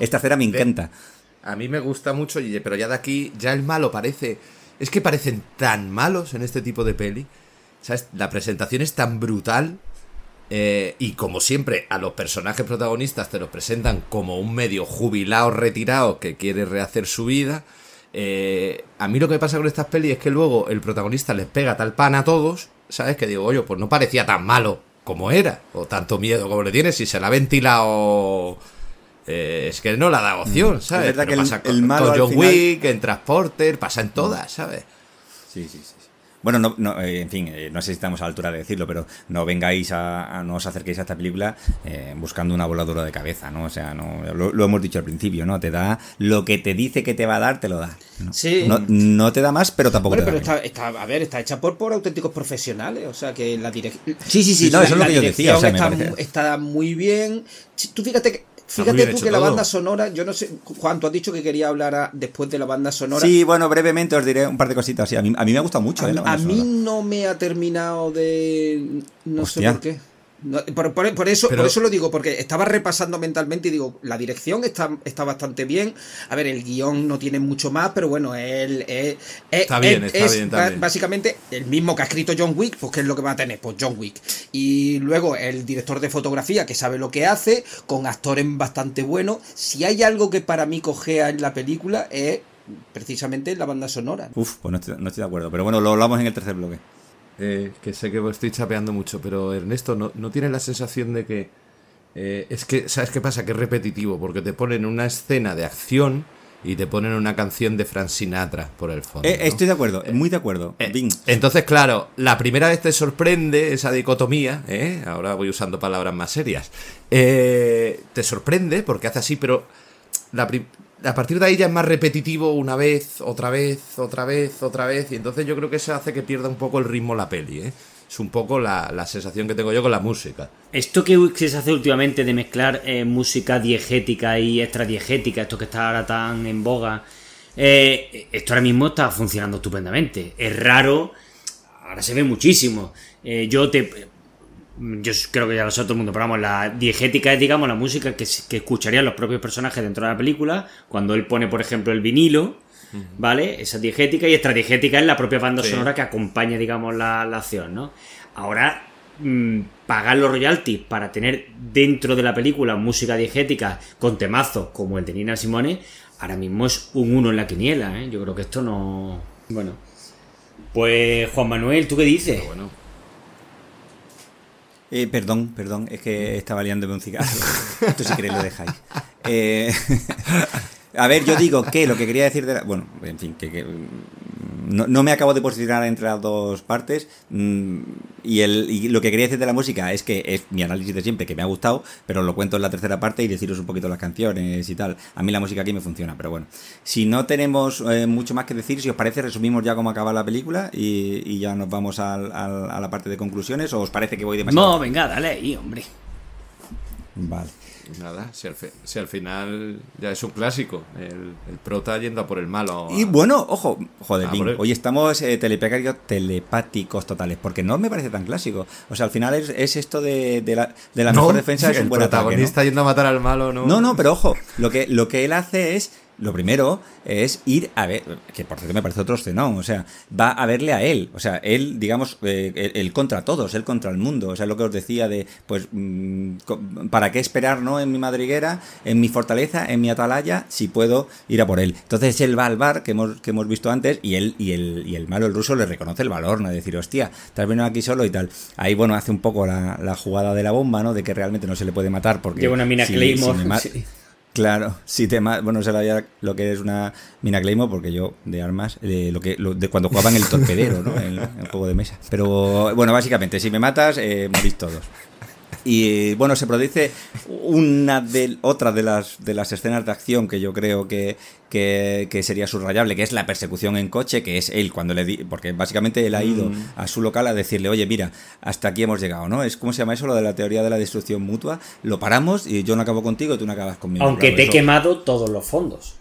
esta escena me encanta. A mí me gusta mucho, pero ya de aquí, ya el malo parece. Es que parecen tan malos en este tipo de peli. ¿Sabes? La presentación es tan brutal eh, y como siempre, a los personajes protagonistas te los presentan como un medio jubilado, retirado, que quiere rehacer su vida. Eh, a mí lo que pasa con estas pelis es que luego el protagonista les pega tal pan a todos, ¿sabes? Que digo, oye, pues no parecía tan malo como era, o tanto miedo como le tiene, si se la ha ventilado... Eh, es que no la da opción, mm. ¿sabes? Es verdad que pasa el, con, John Wick, en Transporter, pasa en todas, ¿sabes? Sí, sí, sí. Bueno, no, no, eh, en fin, eh, no sé si estamos a la altura de decirlo, pero no vengáis a, no os acerquéis a esta película eh, buscando una voladura de cabeza, ¿no? O sea, no, lo, hemos dicho al principio, ¿no? Te da lo que te dice que te va a dar, te lo da. ¿no? Sí. No, te da más, pero tampoco te da pero está, a ver, está hecha por, por auténticos profesionales, o sea, que la dirección... Sí, sí, sí, no, eso es lo que yo decía. O sea, está, está muy bien. Tú fíjate que Fíjate tú que la banda sonora, yo no sé, Juan, tú has dicho que quería hablar después de la banda sonora. Sí, bueno, brevemente os diré un par de cositas. a, mí, a mí me ha gustado mucho. A, eh, a mí no me ha terminado de... No sé por qué por, eso, por eso lo digo, porque estaba repasando mentalmente y digo, la dirección está, está bastante bien. A ver, el guion no tiene mucho más, pero bueno, él, está bien, está bien, básicamente el mismo que ha escrito John Wick, pues ¿qué es lo que va a tener? Pues John Wick. Y luego el director de fotografía que sabe lo que hace, con actores bastante buenos. Si hay algo que para mí cogea en la película es precisamente la banda sonora. Uf, pues no estoy, no estoy de acuerdo, pero bueno, lo hablamos en el tercer bloque. Eh, que sé que estoy chapeando mucho, pero Ernesto, ¿no, no tienes la sensación de que... Eh, es que, ¿sabes qué pasa? Que es repetitivo, porque te ponen una escena de acción y te ponen una canción de Frank Sinatra por el fondo. Eh, estoy de acuerdo, muy de acuerdo. entonces, claro, la primera vez te sorprende esa dicotomía, ahora voy usando palabras más serias, te sorprende porque hace así, pero la a partir de ahí ya es más repetitivo una vez, otra vez, otra vez, otra vez. Y entonces yo creo que eso hace que pierda un poco el ritmo la peli, ¿eh? Es un poco la, la sensación que tengo yo con la música. Esto que se hace últimamente de mezclar eh, música diegética y extradiegética, esto que está ahora tan en boga, eh, esto ahora mismo está funcionando estupendamente. Es raro, ahora se ve muchísimo. Eh, yo te. Yo creo que ya lo sabe todo el mundo, pero vamos, la diegética es, digamos, la música que, que escucharían los propios personajes dentro de la película. Cuando él pone, por ejemplo, el vinilo, ¿vale? Esa diegética y extradiegética es la propia banda Sí. sonora que acompaña, digamos, la, la acción, ¿no? Ahora, mm, pagar los royalties para tener dentro de la película música diegética con temazos como el de Nina Simone, ahora mismo es un uno en la quiniela, ¿eh? Yo creo que esto no... Bueno. Pues, Juan Manuel, ¿tú qué dices? Bueno, Eh, perdón, perdón, es que estaba liándome un cigarro. Esto si queréis lo dejáis. Eh, a ver, yo digo que lo que quería decir de la... Bueno, en fin, que, que, no, no me acabo de posicionar entre las dos partes. mm, Y, el, y lo que quería decir de la música es que es mi análisis de siempre, que me ha gustado, pero lo cuento en la tercera parte y deciros un poquito las canciones y tal. A mí la música aquí me funciona, pero bueno. Si no tenemos eh, mucho más que decir, si os parece, resumimos ya cómo acaba la película y, y ya nos vamos al- a la parte de conclusiones, o os parece que voy demasiado... No, venga, dale ahí, hombre. Vale. Nada, si al, fi- si al final ya es un clásico, el, el prota yendo a por el malo. Y bueno, ojo, joder, Ah, Link, el- hoy estamos eh, telepáticos, totales, porque no me parece tan clásico. O sea, al final es, es esto de, de la, de la No, mejor defensa es el un buen ataque, ¿no? protagonista yendo a matar al malo, ¿no? No, no, pero ojo, lo que, lo que él hace es, lo primero es ir a ver, que por cierto me parece otro escenón, o sea, va a verle a él, o sea, él, digamos, eh, él, él contra todos, él contra el mundo, o sea, lo que os decía de, pues, mm, ¿para qué esperar, no? En mi madriguera, en mi fortaleza, en mi atalaya, si puedo ir a por él. Entonces él va al bar que hemos, que hemos visto antes y él, y el, y el malo, el ruso, le reconoce el valor, ¿no? De decir, hostia, te has venido aquí solo y tal. Ahí, bueno, hace un poco la, la jugada de la bomba, ¿no? De que realmente no se le puede matar porque... Lleva una mina si- Claymore. si sí. Claro, si te ma- bueno, se sabía lo que es una mina Claymore, porque yo de armas, eh, lo que lo de cuando jugaban el torpedero, ¿no? El, el juego de mesa. Pero bueno, básicamente, si me matas, eh, morís todos. Y bueno, se produce una de otra de las de las escenas de acción que yo creo que, que, que sería subrayable, que es la persecución en coche, que es él cuando le di, porque básicamente él ha ido a su local a decirle, oye, mira, hasta aquí hemos llegado, ¿no? Es como se llama eso, lo de la teoría de la destrucción mutua. Lo paramos y yo no acabo contigo y tú no acabas conmigo. Aunque Claro, te he eso- quemado todos los fondos.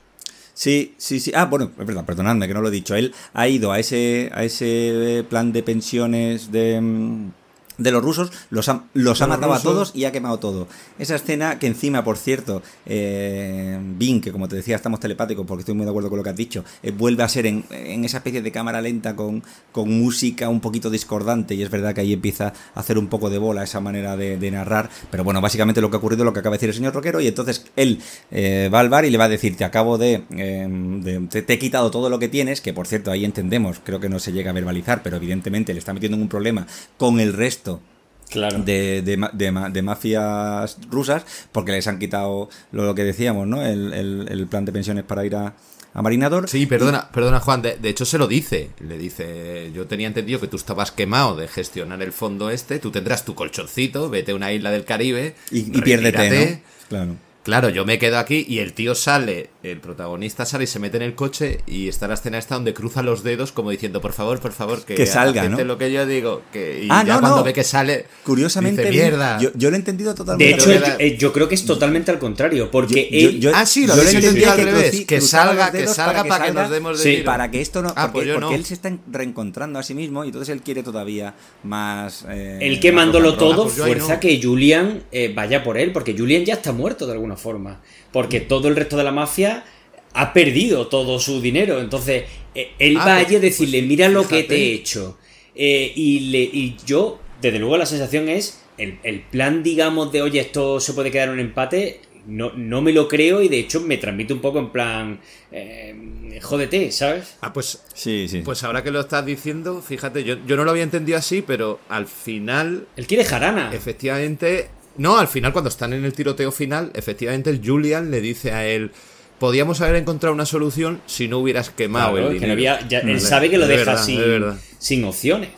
Sí, sí, sí. Ah, bueno, es verdad, perdonadme que no lo he dicho. Él ha ido a ese, a ese plan de pensiones de, mm, de los rusos, los ha, los ha matado a todos y ha quemado todo. Esa escena que encima, por cierto, eh, Bing, que como te decía, estamos telepáticos porque estoy muy de acuerdo con lo que has dicho, eh, vuelve a ser en, en esa especie de cámara lenta con, con música un poquito discordante y es verdad que ahí empieza a hacer un poco de bola esa manera de, de narrar, pero bueno, básicamente lo que ha ocurrido es lo que acaba de decir el señor Roquero y entonces él eh, va al bar y le va a decir, te acabo de, eh, de- te, te he quitado todo lo que tienes, que por cierto ahí entendemos, creo que no se llega a verbalizar, pero evidentemente le está metiendo en un problema con el resto Claro. de, de, ma- de ma- de mafias rusas porque les han quitado lo, lo que decíamos, ¿no? El, el- el plan de pensiones para ir a, a Marinador. Sí, perdona, perdona Juan, de, de hecho se lo dice, le dice, yo tenía entendido que tú estabas quemado de gestionar el fondo este, tú tendrás tu colchoncito, vete a una isla del Caribe Y, y piérdete, retírate". ¿no? Claro. Claro, yo me quedo aquí y el tío sale, el protagonista sale y se mete en el coche y está la escena esta donde cruza los dedos como diciendo, por favor, por favor, que, Que salga, ¿no? lo que yo digo. Que, y Ah, ya no, cuando no. ve que sale, Curiosamente, dice, mierda. Yo, yo lo he entendido De totalmente. hecho, yo, era- eh, yo creo que es totalmente al contrario, porque Yo- él... yo- Ah, sí, lo entendí entendido al que revés, que salga, que salga para que salga- nos demos de Sí. Para que esto no. Ah, porque pues yo porque no. él se está reencontrando a sí mismo y entonces él quiere todavía más. eh, El and roll. todo pues yo ahí fuerza que Julian eh, vaya por él, porque Julian ya está muerto de alguna forma. Porque todo el resto de la mafia ha perdido todo su dinero. Entonces, eh, él Ah, va pues- allí a decirle, pues mira lo que te he hecho. Eh, y, le, y yo, desde luego, la sensación es, el, el plan, digamos, de, oye, esto se puede quedar en un empate, no, no me lo creo y de hecho me transmite un poco en plan, eh, jódete, ¿sabes? Ah, pues, Sí, sí. pues ahora que lo estás diciendo, fíjate, yo, yo no lo había entendido así, pero al final Él quiere jarana. Efectivamente, no, al final cuando están en el tiroteo final, efectivamente el Julian le dice a él, podíamos haber encontrado una solución si no hubieras quemado Claro, el que dinero. no había- ya- él De- sabe que lo de deja verdad, sin, de verdad. sin opciones.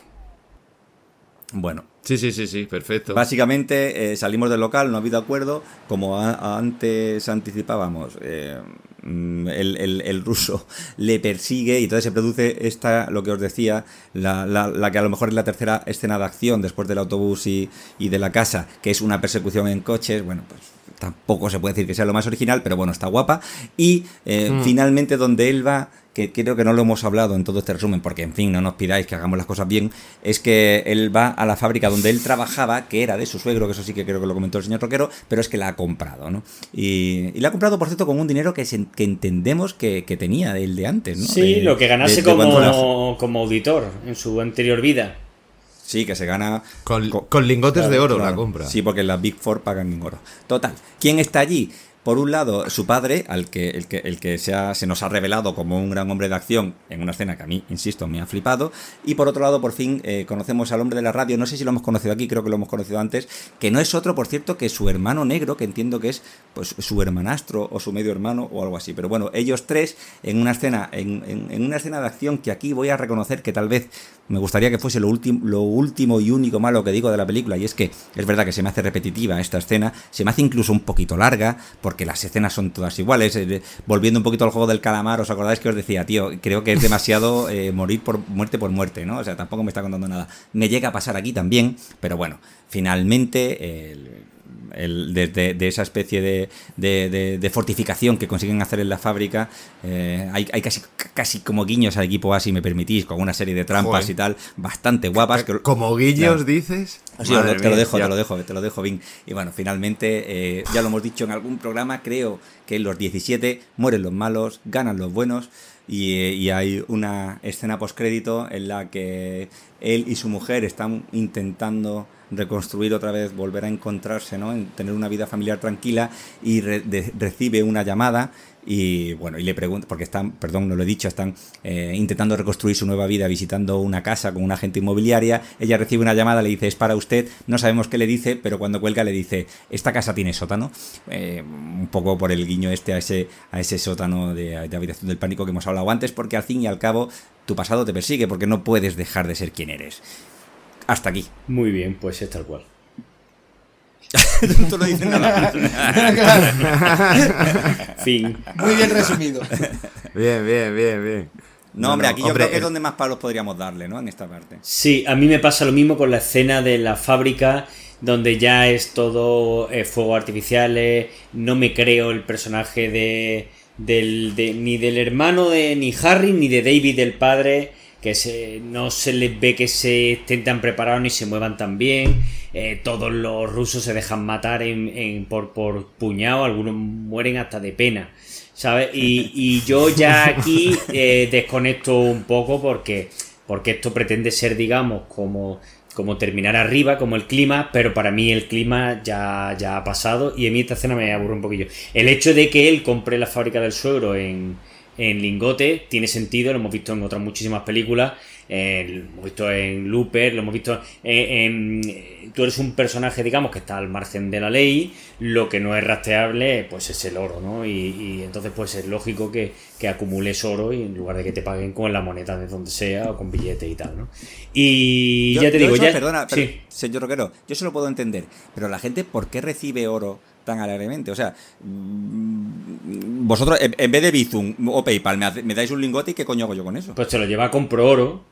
Bueno. Sí, sí, sí, sí, perfecto. Básicamente eh, salimos del local, no ha habido acuerdo. Como a- antes anticipábamos, eh, el, el- el ruso le persigue y entonces se produce esta, lo que os decía, la, la- la que a lo mejor es la tercera escena de acción después del autobús y, y de la casa, que es una persecución en coches, bueno, pues tampoco se puede decir que sea lo más original, pero bueno, está guapa. Y eh, finalmente donde él va, que creo que no lo hemos hablado en todo este resumen, porque en fin, no nos pidáis que hagamos las cosas bien, es que él va a la fábrica donde él trabajaba, que era de su suegro, que eso sí que creo que lo comentó el señor Roquero, pero es que la ha comprado, ¿no? Y, y la ha comprado, por cierto, con un dinero que, se- que entendemos que, que tenía el de antes, ¿no? Sí, De- lo que ganase de- de como, como auditor en su anterior vida. Sí, que se gana Con, co- con lingotes de oro claro. la compra. Sí, porque las Big Four pagan en oro. Total. ¿Quién está allí? Por un lado, su padre, al que, el que, el que se, se nos ha revelado como un gran hombre de acción en una escena que a mí, insisto, me ha flipado. Y por otro lado, por fin, eh, conocemos al hombre de la radio. No sé si lo hemos conocido aquí, creo que lo hemos conocido antes. Que no es otro, por cierto, que su hermano negro, que entiendo que es pues su hermanastro o su medio hermano o algo así. Pero bueno, ellos tres en una escena, en, en- en una escena de acción que aquí voy a reconocer que tal vez me gustaría que fuese lo, último lo último y único malo que digo de la película, y es que es verdad que se me hace repetitiva esta escena, se me hace incluso un poquito larga, porque las escenas son todas iguales. eh, volviendo un poquito al juego del calamar, ¿os acordáis que os decía, tío? Creo que es demasiado eh, morir por muerte por muerte, ¿no? O sea, tampoco me está contando nada. Me llega a pasar aquí también, pero bueno, finalmente... el- el- desde de esa especie de, de- de- de fortificación que consiguen hacer en la fábrica, eh, hay, hay casi, casi como guiños al equipo A, si me permitís, con una serie de trampas Joder. y tal, bastante guapas. que- Como guiños, Claro. dices. Madre te lo dejo, te lo dejo, te lo dejo, Vin. Y bueno, finalmente, eh, ya lo hemos dicho en algún programa, creo que en los 17 mueren los malos, ganan los buenos. Y, eh, y hay una escena postcrédito en la que él y su mujer están intentando reconstruir otra vez, volver a encontrarse, ¿no? En tener una vida familiar tranquila y re- de- recibe una llamada y bueno, y le pregunta, porque están, perdón, no lo he dicho, están eh, intentando reconstruir su nueva vida visitando una casa con una agente inmobiliaria. Ella recibe una llamada, le dice, es para usted. No sabemos qué le dice, pero cuando cuelga le dice, esta casa tiene sótano. Eh, un poco por el guiño este a ese, a ese sótano de, de habitación del pánico que hemos hablado antes, porque al fin y al cabo tu pasado te persigue, porque no puedes dejar de ser quien eres. Hasta aquí. Muy bien, pues es tal cual. Tú no dices nada. Fin. Muy bien resumido. Bien, bien, bien, bien. No, hombre, aquí yo hombre, creo que es el- donde más palos podríamos darle, ¿no? En esta parte. Sí, a mí me pasa lo mismo con la escena de la fábrica donde ya es todo eh, fuegos artificiales, no me creo el personaje de, del, de- ni del hermano de ni Harry ni de David el padre, que se, no se les ve que se estén tan preparados ni se muevan tan bien, eh, todos los rusos se dejan matar en, en- por, por puñado, algunos mueren hasta de pena. ¿Sabes? Y, y yo ya aquí eh, desconecto un poco porque, porque esto pretende ser, digamos, como, como terminar arriba, como el clima, pero para mí el clima ya, ya ha pasado y a mí esta escena me aburre un poquillo. El hecho de que él compre la fábrica del suegro en, en lingote tiene sentido, lo hemos visto en otras muchísimas películas, eh, lo hemos visto en Looper, lo hemos visto en, en- Tú eres un personaje, digamos, que está al margen de la ley, lo que no es rastreable, pues es el oro, ¿no? Y, y entonces, pues es lógico que, que acumules oro y en lugar de que te paguen con la moneda de donde sea o con billete y tal, ¿no? Y Yo- ya te yo digo, eso, ya... Perdona, pero, sí. señor Roquero, yo se lo puedo entender, pero la gente, ¿por qué recibe oro tan alegremente? O sea, mm, vosotros, en, vez de Bizum o PayPal, me, hace- me dais un lingote y ¿qué coño hago yo con eso? Pues te lo lleva a compro oro.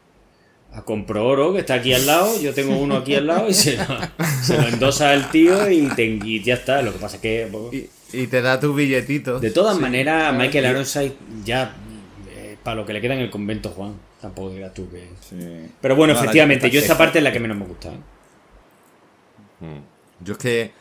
A compro oro, que está aquí al lado. Yo tengo uno aquí al lado y se lo, se lo endosa el tío y, te- y ya está. Lo que pasa es que. pues, Y, y te da tu billetito. de todas maneras, Michael Ironside ya. eh, para lo que le queda en el convento, Juan. Tampoco digas tú que. Pero bueno, No, efectivamente, yo esta parte es la que menos me gusta. ¿eh? Yo es que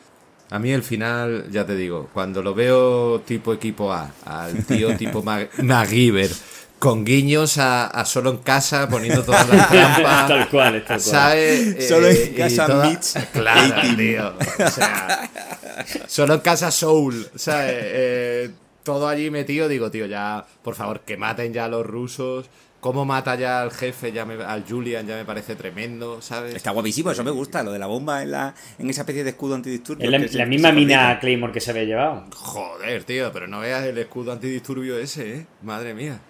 a mí el final, ya te digo, cuando lo veo tipo equipo A, al tío tipo Mag- MacGyver, con guiños a, a solo en casa, poniendo todas las trampas. Tal cual, tal cual. ¿Sabes? Solo en y casa toda- Mitch, Claro, tío. O sea, solo en casa Soul. ¿Sabes? Eh, todo allí metido, digo, tío, ya, por favor, que maten ya a los rusos. Cómo mata ya al jefe, ya me, al Julian, ya me parece tremendo, ¿sabes? Está guapísimo, eso me gusta, lo de la bomba en, la, en esa especie de escudo antidisturbio. Es la, se- misma se mina. Claymore que se había llevado. Joder, tío, pero no veas el escudo antidisturbio ese, ¿eh? Madre mía.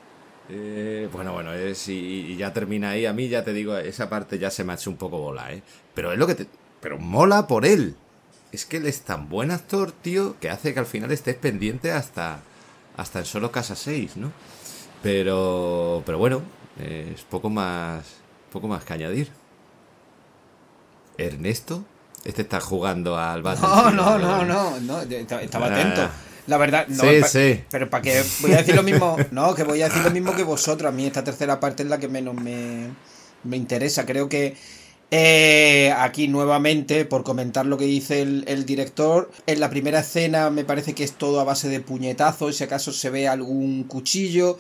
Eh, bueno, bueno, es, y, y ya termina ahí. A mí ya te digo, esa parte ya se me ha hecho un poco bola, ¿eh? Pero es lo que te... Pero mola por él. Es que él es tan buen actor, tío, que hace que al final estés pendiente hasta... hasta en solo Casa 6, ¿no? Pero, pero bueno, es poco más, poco más que añadir. Ernesto, este está jugando al No, no, no, no, no, estaba atento. Ah. La verdad, no, Sí, pa- sí. pero para que voy a decir lo mismo, no, que voy a decir lo mismo que vosotros. A mí esta tercera parte es la que menos me, me interesa. Creo que eh, aquí nuevamente, por comentar lo que dice el, el director, en la primera escena me parece que es todo a base de puñetazos, si acaso se ve algún cuchillo.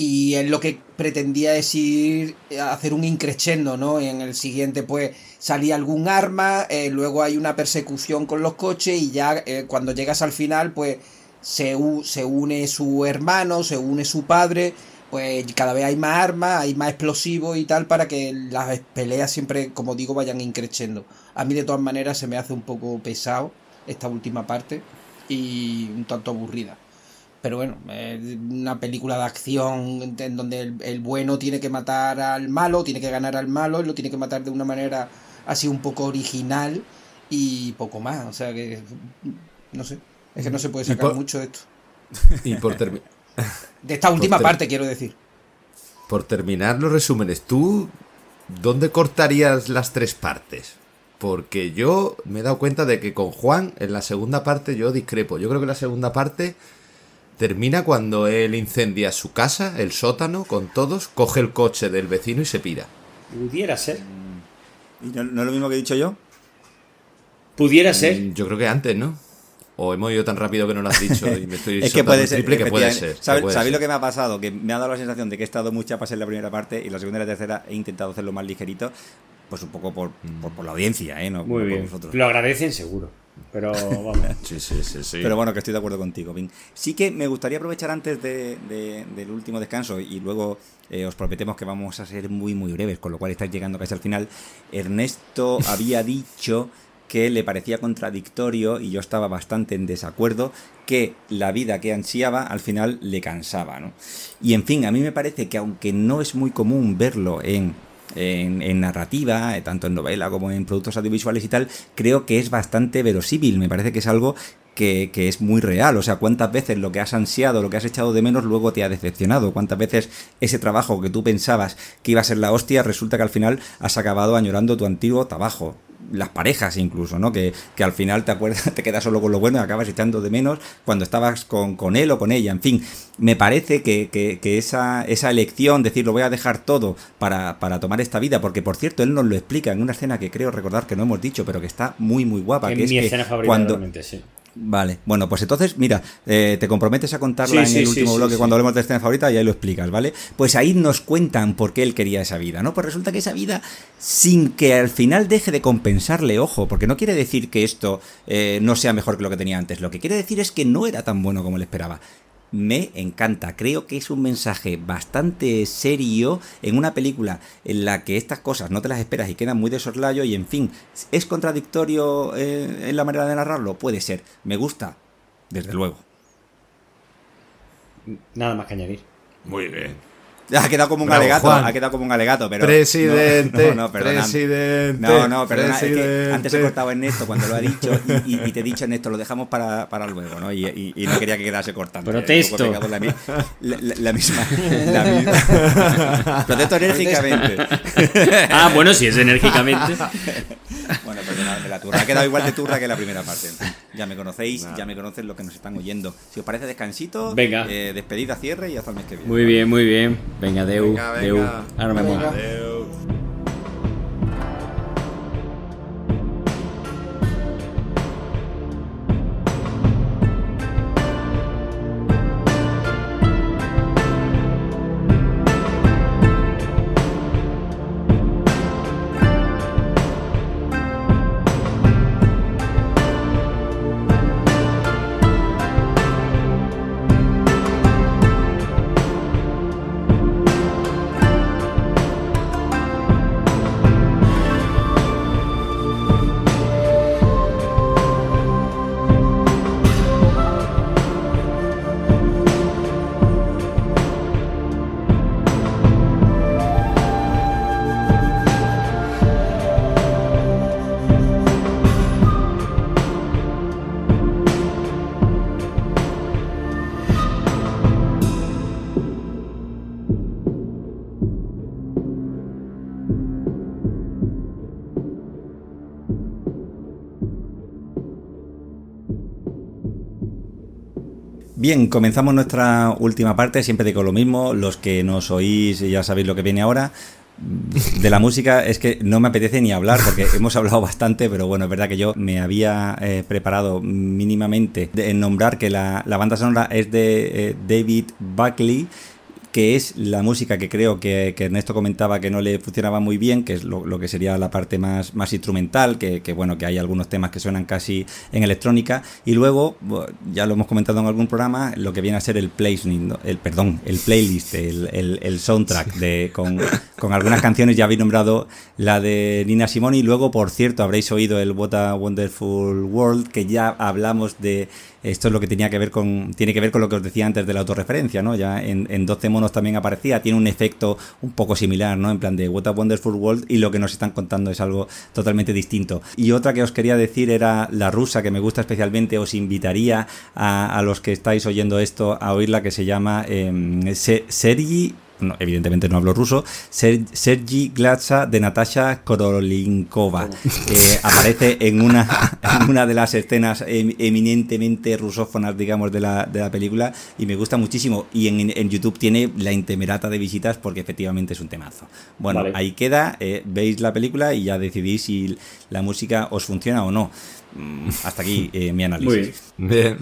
Y él lo que pretendía es ir a hacer un increchendo, ¿no? En el siguiente, pues, salía algún arma, eh, luego hay una persecución con los coches y ya eh, cuando llegas al final, pues, se, se une su hermano, se une su padre, pues cada vez hay más armas, hay más explosivos y tal para que las peleas siempre, como digo, vayan increchendo. A mí de todas maneras se me hace un poco pesado esta última parte y un tanto aburrida. Pero bueno, es una película de acción en donde el, el bueno tiene que matar al malo, tiene que ganar al malo, y lo tiene que matar de una manera así un poco original y poco más. O sea que, no sé, es que no se puede sacar por- mucho de esto. Y por, termi- De esta última parte, quiero decir. por terminar los resúmenes, ¿tú dónde cortarías las tres partes? Porque yo me he dado cuenta de que con Juan en la segunda parte yo discrepo. Yo creo que la segunda parte termina cuando él incendia su casa, el sótano, con todos, coge el coche del vecino y se pira. Pudiera ser. ¿Y no, no es lo mismo que he dicho yo? Pudiera ser. Mm, Yo creo que antes, ¿no? O hemos ido tan rápido que no lo has dicho y me estoy Es que puede ser. triple que puede ser. ¿Sabéis lo que me ha pasado? Que me ha dado la sensación de que he estado muy chapas en la primera parte y la segunda y la tercera he intentado hacerlo más ligerito, pues un poco por, por, por la audiencia, ¿eh? No, Muy no por bien. vosotros. Lo agradecen seguro. Pero vamos. Sí, sí, sí, sí. Pero bueno, que estoy de acuerdo contigo, Vin. Sí que me gustaría aprovechar antes de, de- del último descanso y luego eh, os prometemos que vamos a ser muy, muy breves, con lo cual estáis llegando casi al final. Ernesto había dicho que le parecía contradictorio, y yo estaba bastante en desacuerdo, que la vida que ansiaba al final le cansaba, ¿no? Y en fin, a mí me parece que aunque no es muy común verlo en en, narrativa, eh, tanto en novela como en productos audiovisuales y tal, creo que es bastante verosímil. Me parece que es algo que, que es muy real. O sea, cuántas veces lo que has ansiado, lo que has echado de menos, luego te ha decepcionado. Cuántas veces ese trabajo que tú pensabas que iba a ser la hostia, resulta que al final has acabado añorando tu antiguo trabajo. Las parejas incluso, ¿no? Que, que al final te acuerdas, te quedas solo con lo bueno y acabas echando de menos cuando estabas con, con él o con ella. En fin, me parece que, que- que esa, esa elección, decir lo voy a dejar todo para, para tomar esta vida, porque por cierto, él nos lo explica en una escena que creo recordar que no hemos dicho, pero que está muy, muy guapa. que es mi escena favorita cuando, realmente, sí. Vale, bueno, pues entonces, mira, eh, te comprometes a contarla Sí, en el sí, último sí, bloque cuando hablemos de escena favorita y ahí lo explicas, ¿vale? Pues ahí nos cuentan por qué él quería esa vida, ¿no? Pues resulta que esa vida, sin que al final deje de compensarle, ojo, porque no quiere decir que esto eh, no sea mejor que lo que tenía antes, lo que quiere decir es que no era tan bueno como él esperaba. Me encanta, creo que es un mensaje bastante serio en una película en la que estas cosas no te las esperas y quedan muy de soslayo y en fin, ¿es contradictorio eh, en la manera de narrarlo? Puede ser, me gusta, desde luego. Nada más que añadir. Muy bien. Ha quedado como un Bravo, alegato, Juan. ha quedado como un alegato, pero... Presidente, No, no, perdona. presidente, No, no, perdona, es que antes he cortado a Ernesto cuando lo ha dicho y, y- y te he dicho, Ernesto, lo dejamos para, para luego, ¿no? Y, y- y no quería que quedase cortando. Protesto. La, la- la- la misma... La misma. Protesto enérgicamente. Ah, bueno, si es enérgicamente. Bueno, perdonadme la turra. Ha quedado igual de turra que la primera parte. Ya me conocéis, ya me conocen los que nos están oyendo. Si os parece descansito, Venga. eh, despedida, cierre y hasta el mes que viene. Muy bien, muy bien. Venga, Deu. Venga, Deu. venga. Ahora me Bien, comenzamos nuestra última parte, siempre digo lo mismo, los que nos oís ya sabéis lo que viene ahora. De la música es que no me apetece ni hablar porque hemos hablado bastante, pero bueno, es verdad que yo me había eh, preparado mínimamente en nombrar que la, la, banda sonora es de eh, David Buckley que es la música que creo que, Ernesto comentaba que no le funcionaba muy bien, que es lo, que sería la parte más, más instrumental, que, bueno, que hay algunos temas que suenan casi en electrónica, y luego, ya lo hemos comentado en algún programa, lo que viene a ser el playlist, el, perdón, el playlist, el, soundtrack de, con, con, algunas canciones, ya habéis nombrado la de Nina Simone, y luego, por cierto, habréis oído el What a Wonderful World, que ya hablamos de esto es lo que tenía que ver con tiene que ver con lo que os decía antes de la autorreferencia, ¿no? Ya en, en 12 monos también aparecía, tiene un efecto un poco similar, ¿no? En plan de What a Wonderful World y lo que nos están contando es algo totalmente distinto. Y otra que os quería decir era la rusa, que me gusta especialmente, os invitaría a, los que estáis oyendo esto a oírla, que se llama eh, Sergi evidentemente no hablo ruso, Sergi Glatza de Natasha Korolinkova. Eh, aparece en una, una de las escenas em, eminentemente rusófonas, digamos, de la, de la película y me gusta muchísimo. Y en, YouTube tiene la intemerata de visitas porque efectivamente es un temazo. Bueno, ahí queda, eh, veis la película y ya decidís si la música os funciona o no. Mm, hasta aquí eh, mi análisis. Bien.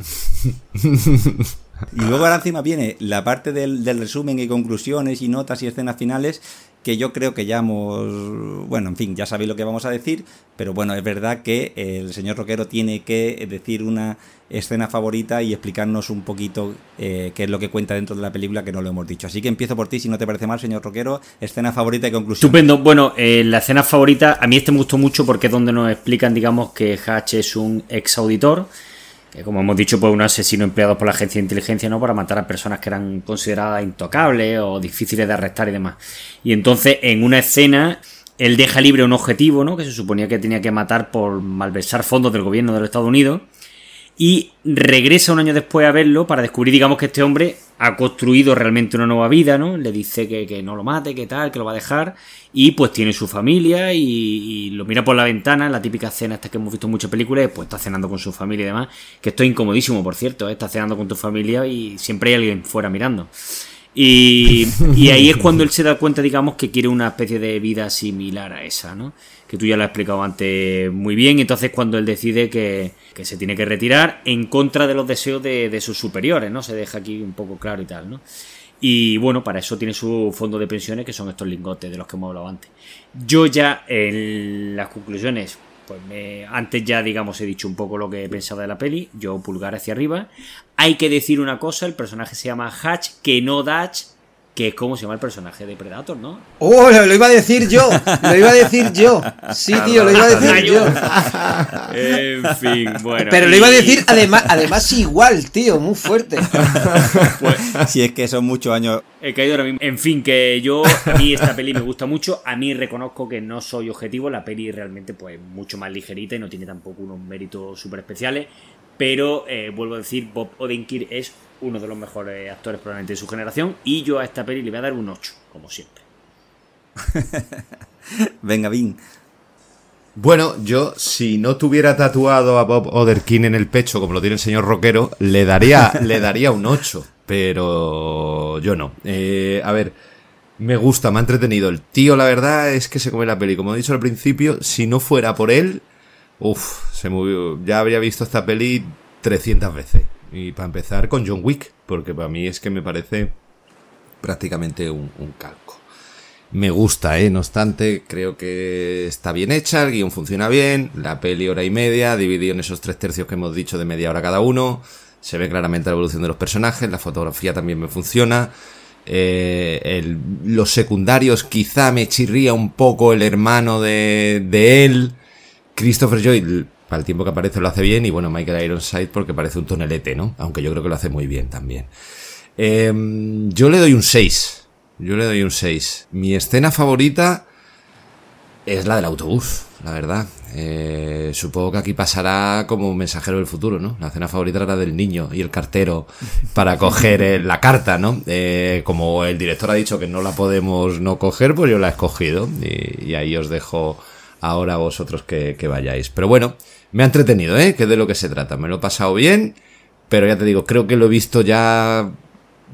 Y luego ahora encima viene la parte del, resumen y conclusiones y notas y escenas finales que yo creo que ya hemos, bueno, en fin, ya sabéis lo que vamos a decir, pero bueno, es verdad que el señor Roquero tiene que decir una escena favorita y explicarnos un poquito eh, qué es lo que cuenta dentro de la película que no lo hemos dicho. Así que empiezo por ti, si no te parece mal, señor Roquero, escena favorita y conclusión. Estupendo. Bueno, eh, la escena favorita, a mí este me gustó mucho porque es donde nos explican, digamos, que Hatch es un ex auditor como hemos dicho, pues un asesino empleado por la agencia de inteligencia, ¿no? Para matar a personas que eran consideradas intocables o difíciles de arrestar y demás. Y entonces, en una escena, él deja libre un objetivo, ¿no? Que se suponía que tenía que matar por malversar fondos del gobierno de los Estados Unidos y regresa un año después a verlo para descubrir, digamos, que este hombre ha construido realmente una nueva vida, ¿no? Le dice que, no lo mate, que tal, que lo va a dejar, y pues tiene su familia y, lo mira por la ventana, la típica escena esta que hemos visto en muchas películas, pues está cenando con su familia y demás, que esto es incomodísimo, por cierto, ¿eh? está cenando con tu familia y siempre hay alguien fuera mirando. Y, y ahí es cuando él se da cuenta, digamos, que quiere una especie de vida similar a esa, ¿no? Que tú ya lo has explicado antes muy bien, entonces cuando él decide que que se tiene que retirar en contra de los deseos de, sus superiores, ¿no? Se deja aquí un poco claro y tal, ¿no? Y bueno, para eso tiene su fondo de pensiones, que son estos lingotes de los que hemos hablado antes. Yo ya en las conclusiones, pues antes ya digamos he dicho un poco lo que pensaba de la peli, yo pulgar hacia arriba. Hay que decir una cosa, el personaje se llama Hatch, que no Dutch, que es como se llama el personaje de Predator, ¿no? ¡Oh! Lo, iba a decir yo, lo iba a decir yo. Sí, tío, lo iba a decir yo. en fin, bueno. Pero lo iba a decir además, además igual, tío, muy fuerte. Pues, si es que son muchos años. He caído ahora mismo. En fin, que yo, a mí esta peli me gusta mucho. A mí reconozco que no soy objetivo. La peli realmente, pues, mucho más ligerita y no tiene tampoco unos méritos súper especiales. Pero, eh, vuelvo a decir, Bob Odenkirk es uno de los mejores actores probablemente de su generación. Y yo a esta peli le voy a dar un 8, como siempre. Venga, Vin. Bueno, yo si no tuviera tatuado a Bob Oderkin en el pecho como lo tiene el señor rockero, le daría, le daría un 8. Pero yo no. Eh, a ver, me gusta, me ha entretenido. El tío, la verdad, es que se come la peli. Como he dicho al principio, si no fuera por él, uff, se movió. Ya habría visto esta peli 300 veces. Y para empezar con John Wick, porque para mí es que me parece prácticamente un, calco. Me gusta, ¿eh? No obstante, creo que está bien hecha, el guion funciona bien, la peli hora y media, dividido en esos tres tercios que hemos dicho de media hora cada uno, se ve claramente la evolución de los personajes, la fotografía también me funciona, eh, los secundarios quizá me chirría un poco el hermano de, de él, Christopher Joy para el tiempo que aparece lo hace bien y bueno, Michael Ironside porque parece un tonelete, ¿no? Aunque yo creo que lo hace muy bien también. Em, yo le doy un 6. Yo le doy un 6. Mi escena favorita es la del autobús, la verdad. Eh, supongo que aquí pasará como mensajero del futuro, ¿no? La escena favorita era del niño y el cartero para coger la carta, ¿no? Eh, como el director ha dicho que no la podemos no coger, pues yo la he escogido y, ahí os dejo ahora vosotros que, vayáis. Pero bueno, me ha entretenido, ¿eh? Que de lo que se trata. Me lo he pasado bien pero ya te digo, creo que lo he visto ya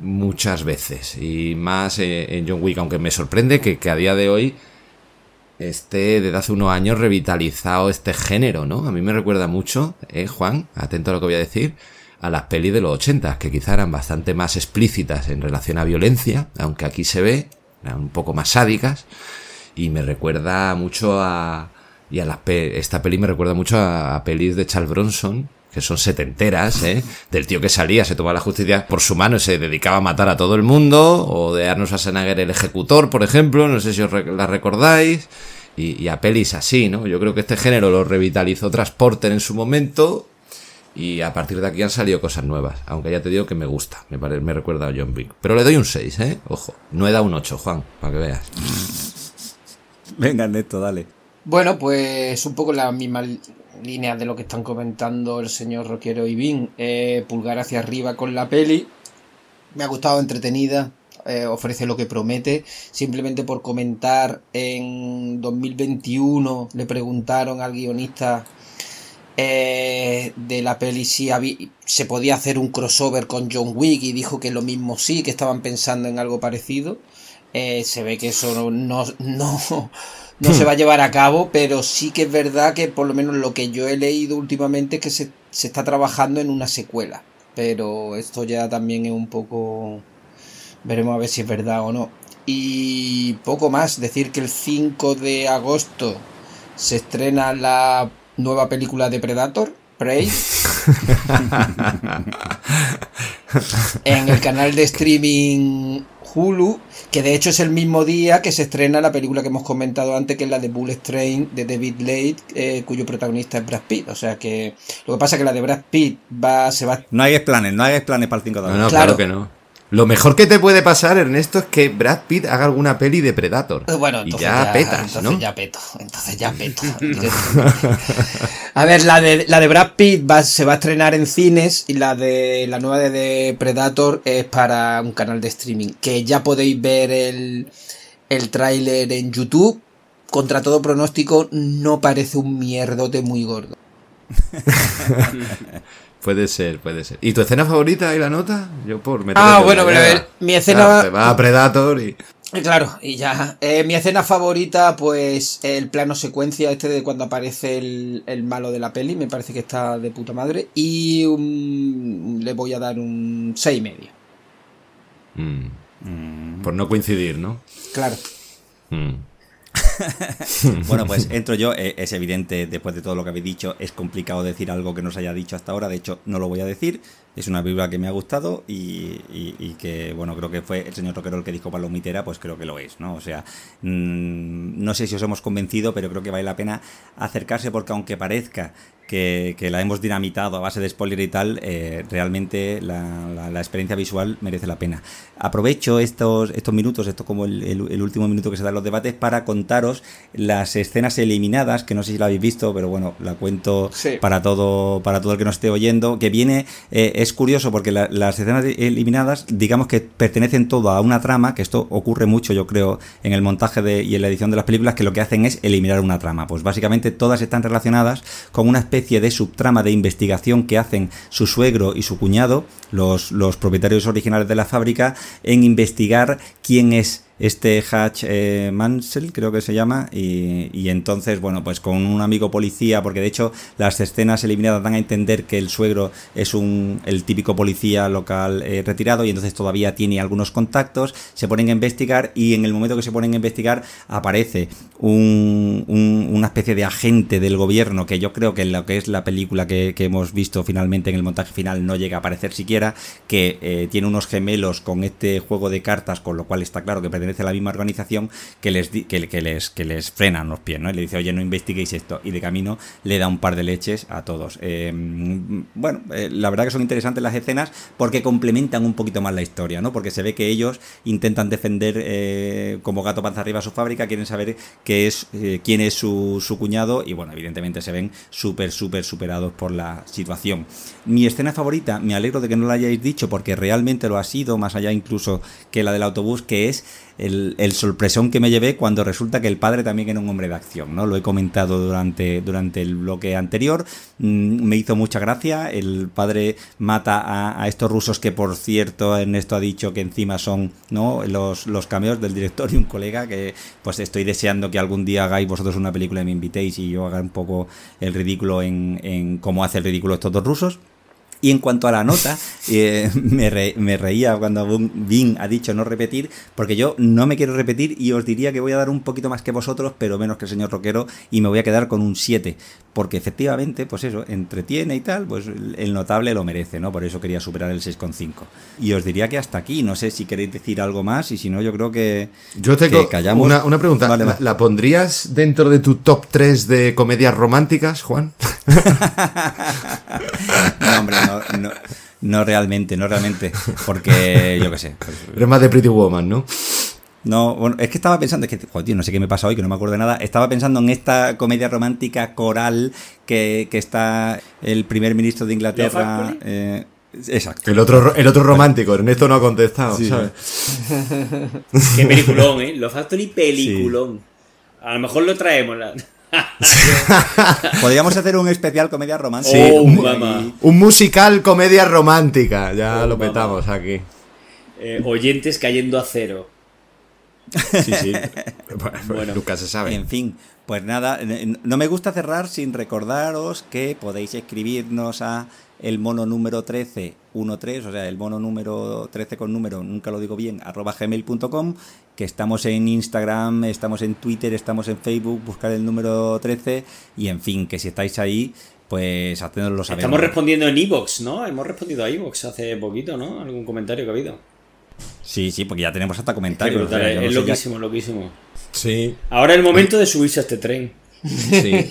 muchas veces y más eh, en John Wick, aunque me sorprende que, que a día de hoy esté desde hace unos años revitalizado este género, ¿no? A mí me recuerda mucho, eh, Juan, atento a lo que voy a decir, a las pelis de los 80, que quizá eran bastante más explícitas en relación a violencia, aunque aquí se ve, eran un poco más sádicas, y me recuerda mucho a... Y a las pe- esta peli me recuerda mucho a, a pelis de Charles Bronson, que son setenteras, ¿eh? Del tío que salía, se tomaba la justicia por su mano y se dedicaba a matar a todo el mundo, o de Arnold Schwarzenegger el ejecutor, por ejemplo, no sé si os la recordáis, y, a pelis así, ¿no? Yo creo que este género lo revitalizó Transporter en su momento, y a partir de aquí han salido cosas nuevas, aunque ya te digo que me gusta, me, me recuerda a John Wick. Pero le doy un 6, ¿eh? Ojo, no he dado un 8, Juan, para que veas. Venga, Neto, dale. Bueno, pues un poco la misma línea de lo que están comentando el señor Roquero y Vin. Eh, pulgar hacia arriba con la peli. Me ha gustado, entretenida. eh, ofrece lo que promete. Simplemente por comentar, en 2021 le preguntaron al guionista eh, de la peli si habí- se podía hacer un crossover con John Wick y dijo que lo mismo sí, que estaban pensando en algo parecido. Eh, se ve que eso no, no, no, no se va a llevar a cabo, pero sí que es verdad que por lo menos lo que yo he leído últimamente es que se, se está trabajando en una secuela. Pero esto ya también es un poco... Veremos a ver si es verdad o no. Y poco más, decir que el 5 de agosto se estrena la nueva película de Predator, Prey. en el canal de streaming Hulu, que de hecho es el mismo día que se estrena la película que hemos comentado antes, que es la de Bullet Train de David Lade, eh, cuyo protagonista es Brad Pitt. O sea que lo que pasa es que la de Brad Pitt va, se va No hay planes, no hay planes para el 5 de No, agosto. no, Claro. claro. que no. Lo mejor que te puede pasar, Ernesto, es que Brad Pitt haga alguna peli de Predator. Eh, Bueno, y entonces ya, petas, entonces ¿no? ya peto, entonces ya peto. directamente. a ver, la de, la de Brad Pitt va- se va a estrenar en cines y la de la nueva de, de Predator es para un canal de streaming. Que ya podéis ver el, el tráiler en YouTube. Contra todo pronóstico, no parece un mierdote muy gordo. Puede ser, puede ser. ¿Y tu escena favorita y la nota? Yo por meter Ah, bueno, pero a ver, mi escena- te va a Predator y. Y Claro, y ya. Eh, mi escena favorita, pues el plano secuencia este de cuando aparece el, el malo de la peli, me parece que está de puta madre. Y un- le voy a dar un 6 y medio. Mm, Mm. por no coincidir, ¿no? Claro. Mm. Bueno, pues entro yo. Eh, Es evidente, después de todo lo que habéis dicho, es complicado decir algo que no se haya dicho hasta ahora. De hecho, no lo voy a decir. Es una película que me ha gustado y, y- y que, bueno, creo que fue el señor Roquero el que dijo Palomitera, pues creo que lo es, ¿no? O sea, mm, no sé si os hemos convencido, pero creo que vale la pena acercarse porque aunque parezca que, que la hemos dinamitado a base de spoiler y tal, eh, realmente la, la- la experiencia visual merece la pena. Aprovecho estos, estos minutos, esto como el, el- el último minuto que se da en los debates, para contaros las escenas eliminadas, que no sé si la habéis visto, pero bueno, la cuento Sí. para todo para todo el que nos esté oyendo, que viene, eh, es curioso porque la- las escenas eliminadas, digamos que pertenecen todo a una trama, que esto ocurre mucho, yo creo, en el montaje de- y en la edición de las películas, que lo que hacen es eliminar una trama. Pues básicamente todas están relacionadas con una especie de subtrama de investigación que hacen su suegro y su cuñado, los, los propietarios originales de la fábrica, en investigar quién es este Hatch eh, Mansell, creo que se llama, y, entonces, bueno, pues con un amigo policía, porque de hecho las escenas eliminadas dan a entender que el suegro es un el típico policía local eh, retirado y entonces todavía tiene algunos contactos, se ponen a investigar y en el momento que se ponen a investigar aparece un- un- una especie de agente del gobierno que yo creo que en lo que es la película que, que hemos visto finalmente en el montaje final no llega a aparecer siquiera, que eh, tiene unos gemelos con este juego de cartas, con lo cual está claro que pertenece a la misma organización que les, que, les, que les frenan los pies, ¿no? Le dice, oye, no investiguéis esto. Y de camino le da un par de leches a todos. Eh, bueno, eh, la verdad que son interesantes las escenas porque complementan un poquito más la historia, ¿no? Porque se ve que ellos intentan defender eh, como gato panza arriba su fábrica, quieren saber qué es, quién es su, su cuñado y bueno, evidentemente se ven súper, súper superados por la situación. Mi escena favorita, me alegro de que no la hayáis dicho porque realmente lo ha sido, más allá incluso que la del autobús, que es el, el, sorpresón que me llevé cuando resulta que el padre también era un hombre de acción, ¿no? Lo he comentado durante, durante el bloque anterior, mm, me hizo mucha gracia, el padre mata a, estos rusos que por cierto Ernesto ha dicho que encima son ¿no? los, los cameos del director y un colega que pues estoy deseando que algún día hagáis vosotros una película y me invitéis y yo haga un poco el ridículo en, en cómo hace el ridículo estos dos rusos. Y en cuanto a la nota, eh, me, me, reía cuando Vin ha dicho no repetir, porque yo no me quiero repetir y os diría que voy a dar un poquito más que vosotros, pero menos que el señor Roquero, y me voy a quedar con un 7, porque efectivamente, pues eso, entretiene y tal, pues el notable lo merece, ¿no? Por eso quería superar el 6,5. Y os diría que hasta aquí, no sé si queréis decir algo más, y si no, yo creo que. Yo tengo que una, una, pregunta. Vale, ¿La, ¿La pondrías dentro de tu top 3 de comedias románticas, Juan? no, hombre, no, no, no, realmente, no realmente. Porque yo qué sé. Pues, Eres más de Pretty Woman, ¿no? No, bueno, es que estaba pensando, es que, joder, no sé qué me pasa hoy, que no me acuerdo de nada. Estaba pensando en esta comedia romántica coral que, que está el primer ministro de Inglaterra. Eh, exacto. El otro, el otro romántico, Ernesto no ha contestado, sí. ¿sabes? qué peliculón, ¿eh? Love Factory, peliculón. Sí. A lo mejor lo traemos. La... Podríamos hacer un especial comedia romántica. Sí, oh, un, un, musical comedia romántica. Ya oh, lo petamos aquí. Eh, oyentes cayendo a cero. Sí, sí. bueno, nunca se sabe. En fin, pues nada, no me gusta cerrar sin recordaros que podéis escribirnos a el mono número 13, 13, o sea, el mono número 13 con número, nunca lo digo bien, arroba gmail.com, que estamos en Instagram, estamos en Twitter, estamos en Facebook, buscar el número 13 y en fin, que si estáis ahí, pues hacednoslo saber. Estamos respondiendo en Evox, ¿no? Hemos respondido a Evox hace poquito, ¿no? Algún comentario que ha habido. Sí, sí, porque ya tenemos hasta comentarios. Es, que brutal, o sea, es no loquísimo, ya... loquísimo. Sí. Ahora es el momento de subirse a este tren. Sí.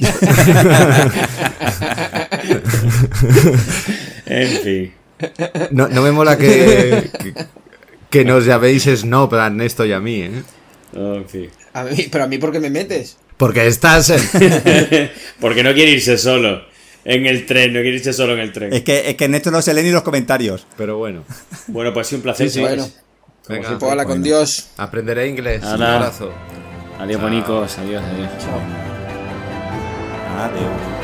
en fin. No, no me mola que, que, que, nos llaméis snob a Ernesto y a mí, ¿eh? Oh, en fin. A mí, pero a mí, ¿por qué me metes? Porque estás. En... Porque no quiere irse solo en el tren, no quiere irse solo en el tren. Es que, es que en esto no se lee ni los comentarios. Pero bueno. Bueno, pues sí, un placer. Sí. Bueno. Venga, si con Dios. Aprenderé inglés. Un abrazo. Adiós, bonicos. Adiós, adiós. Chao. Adiós.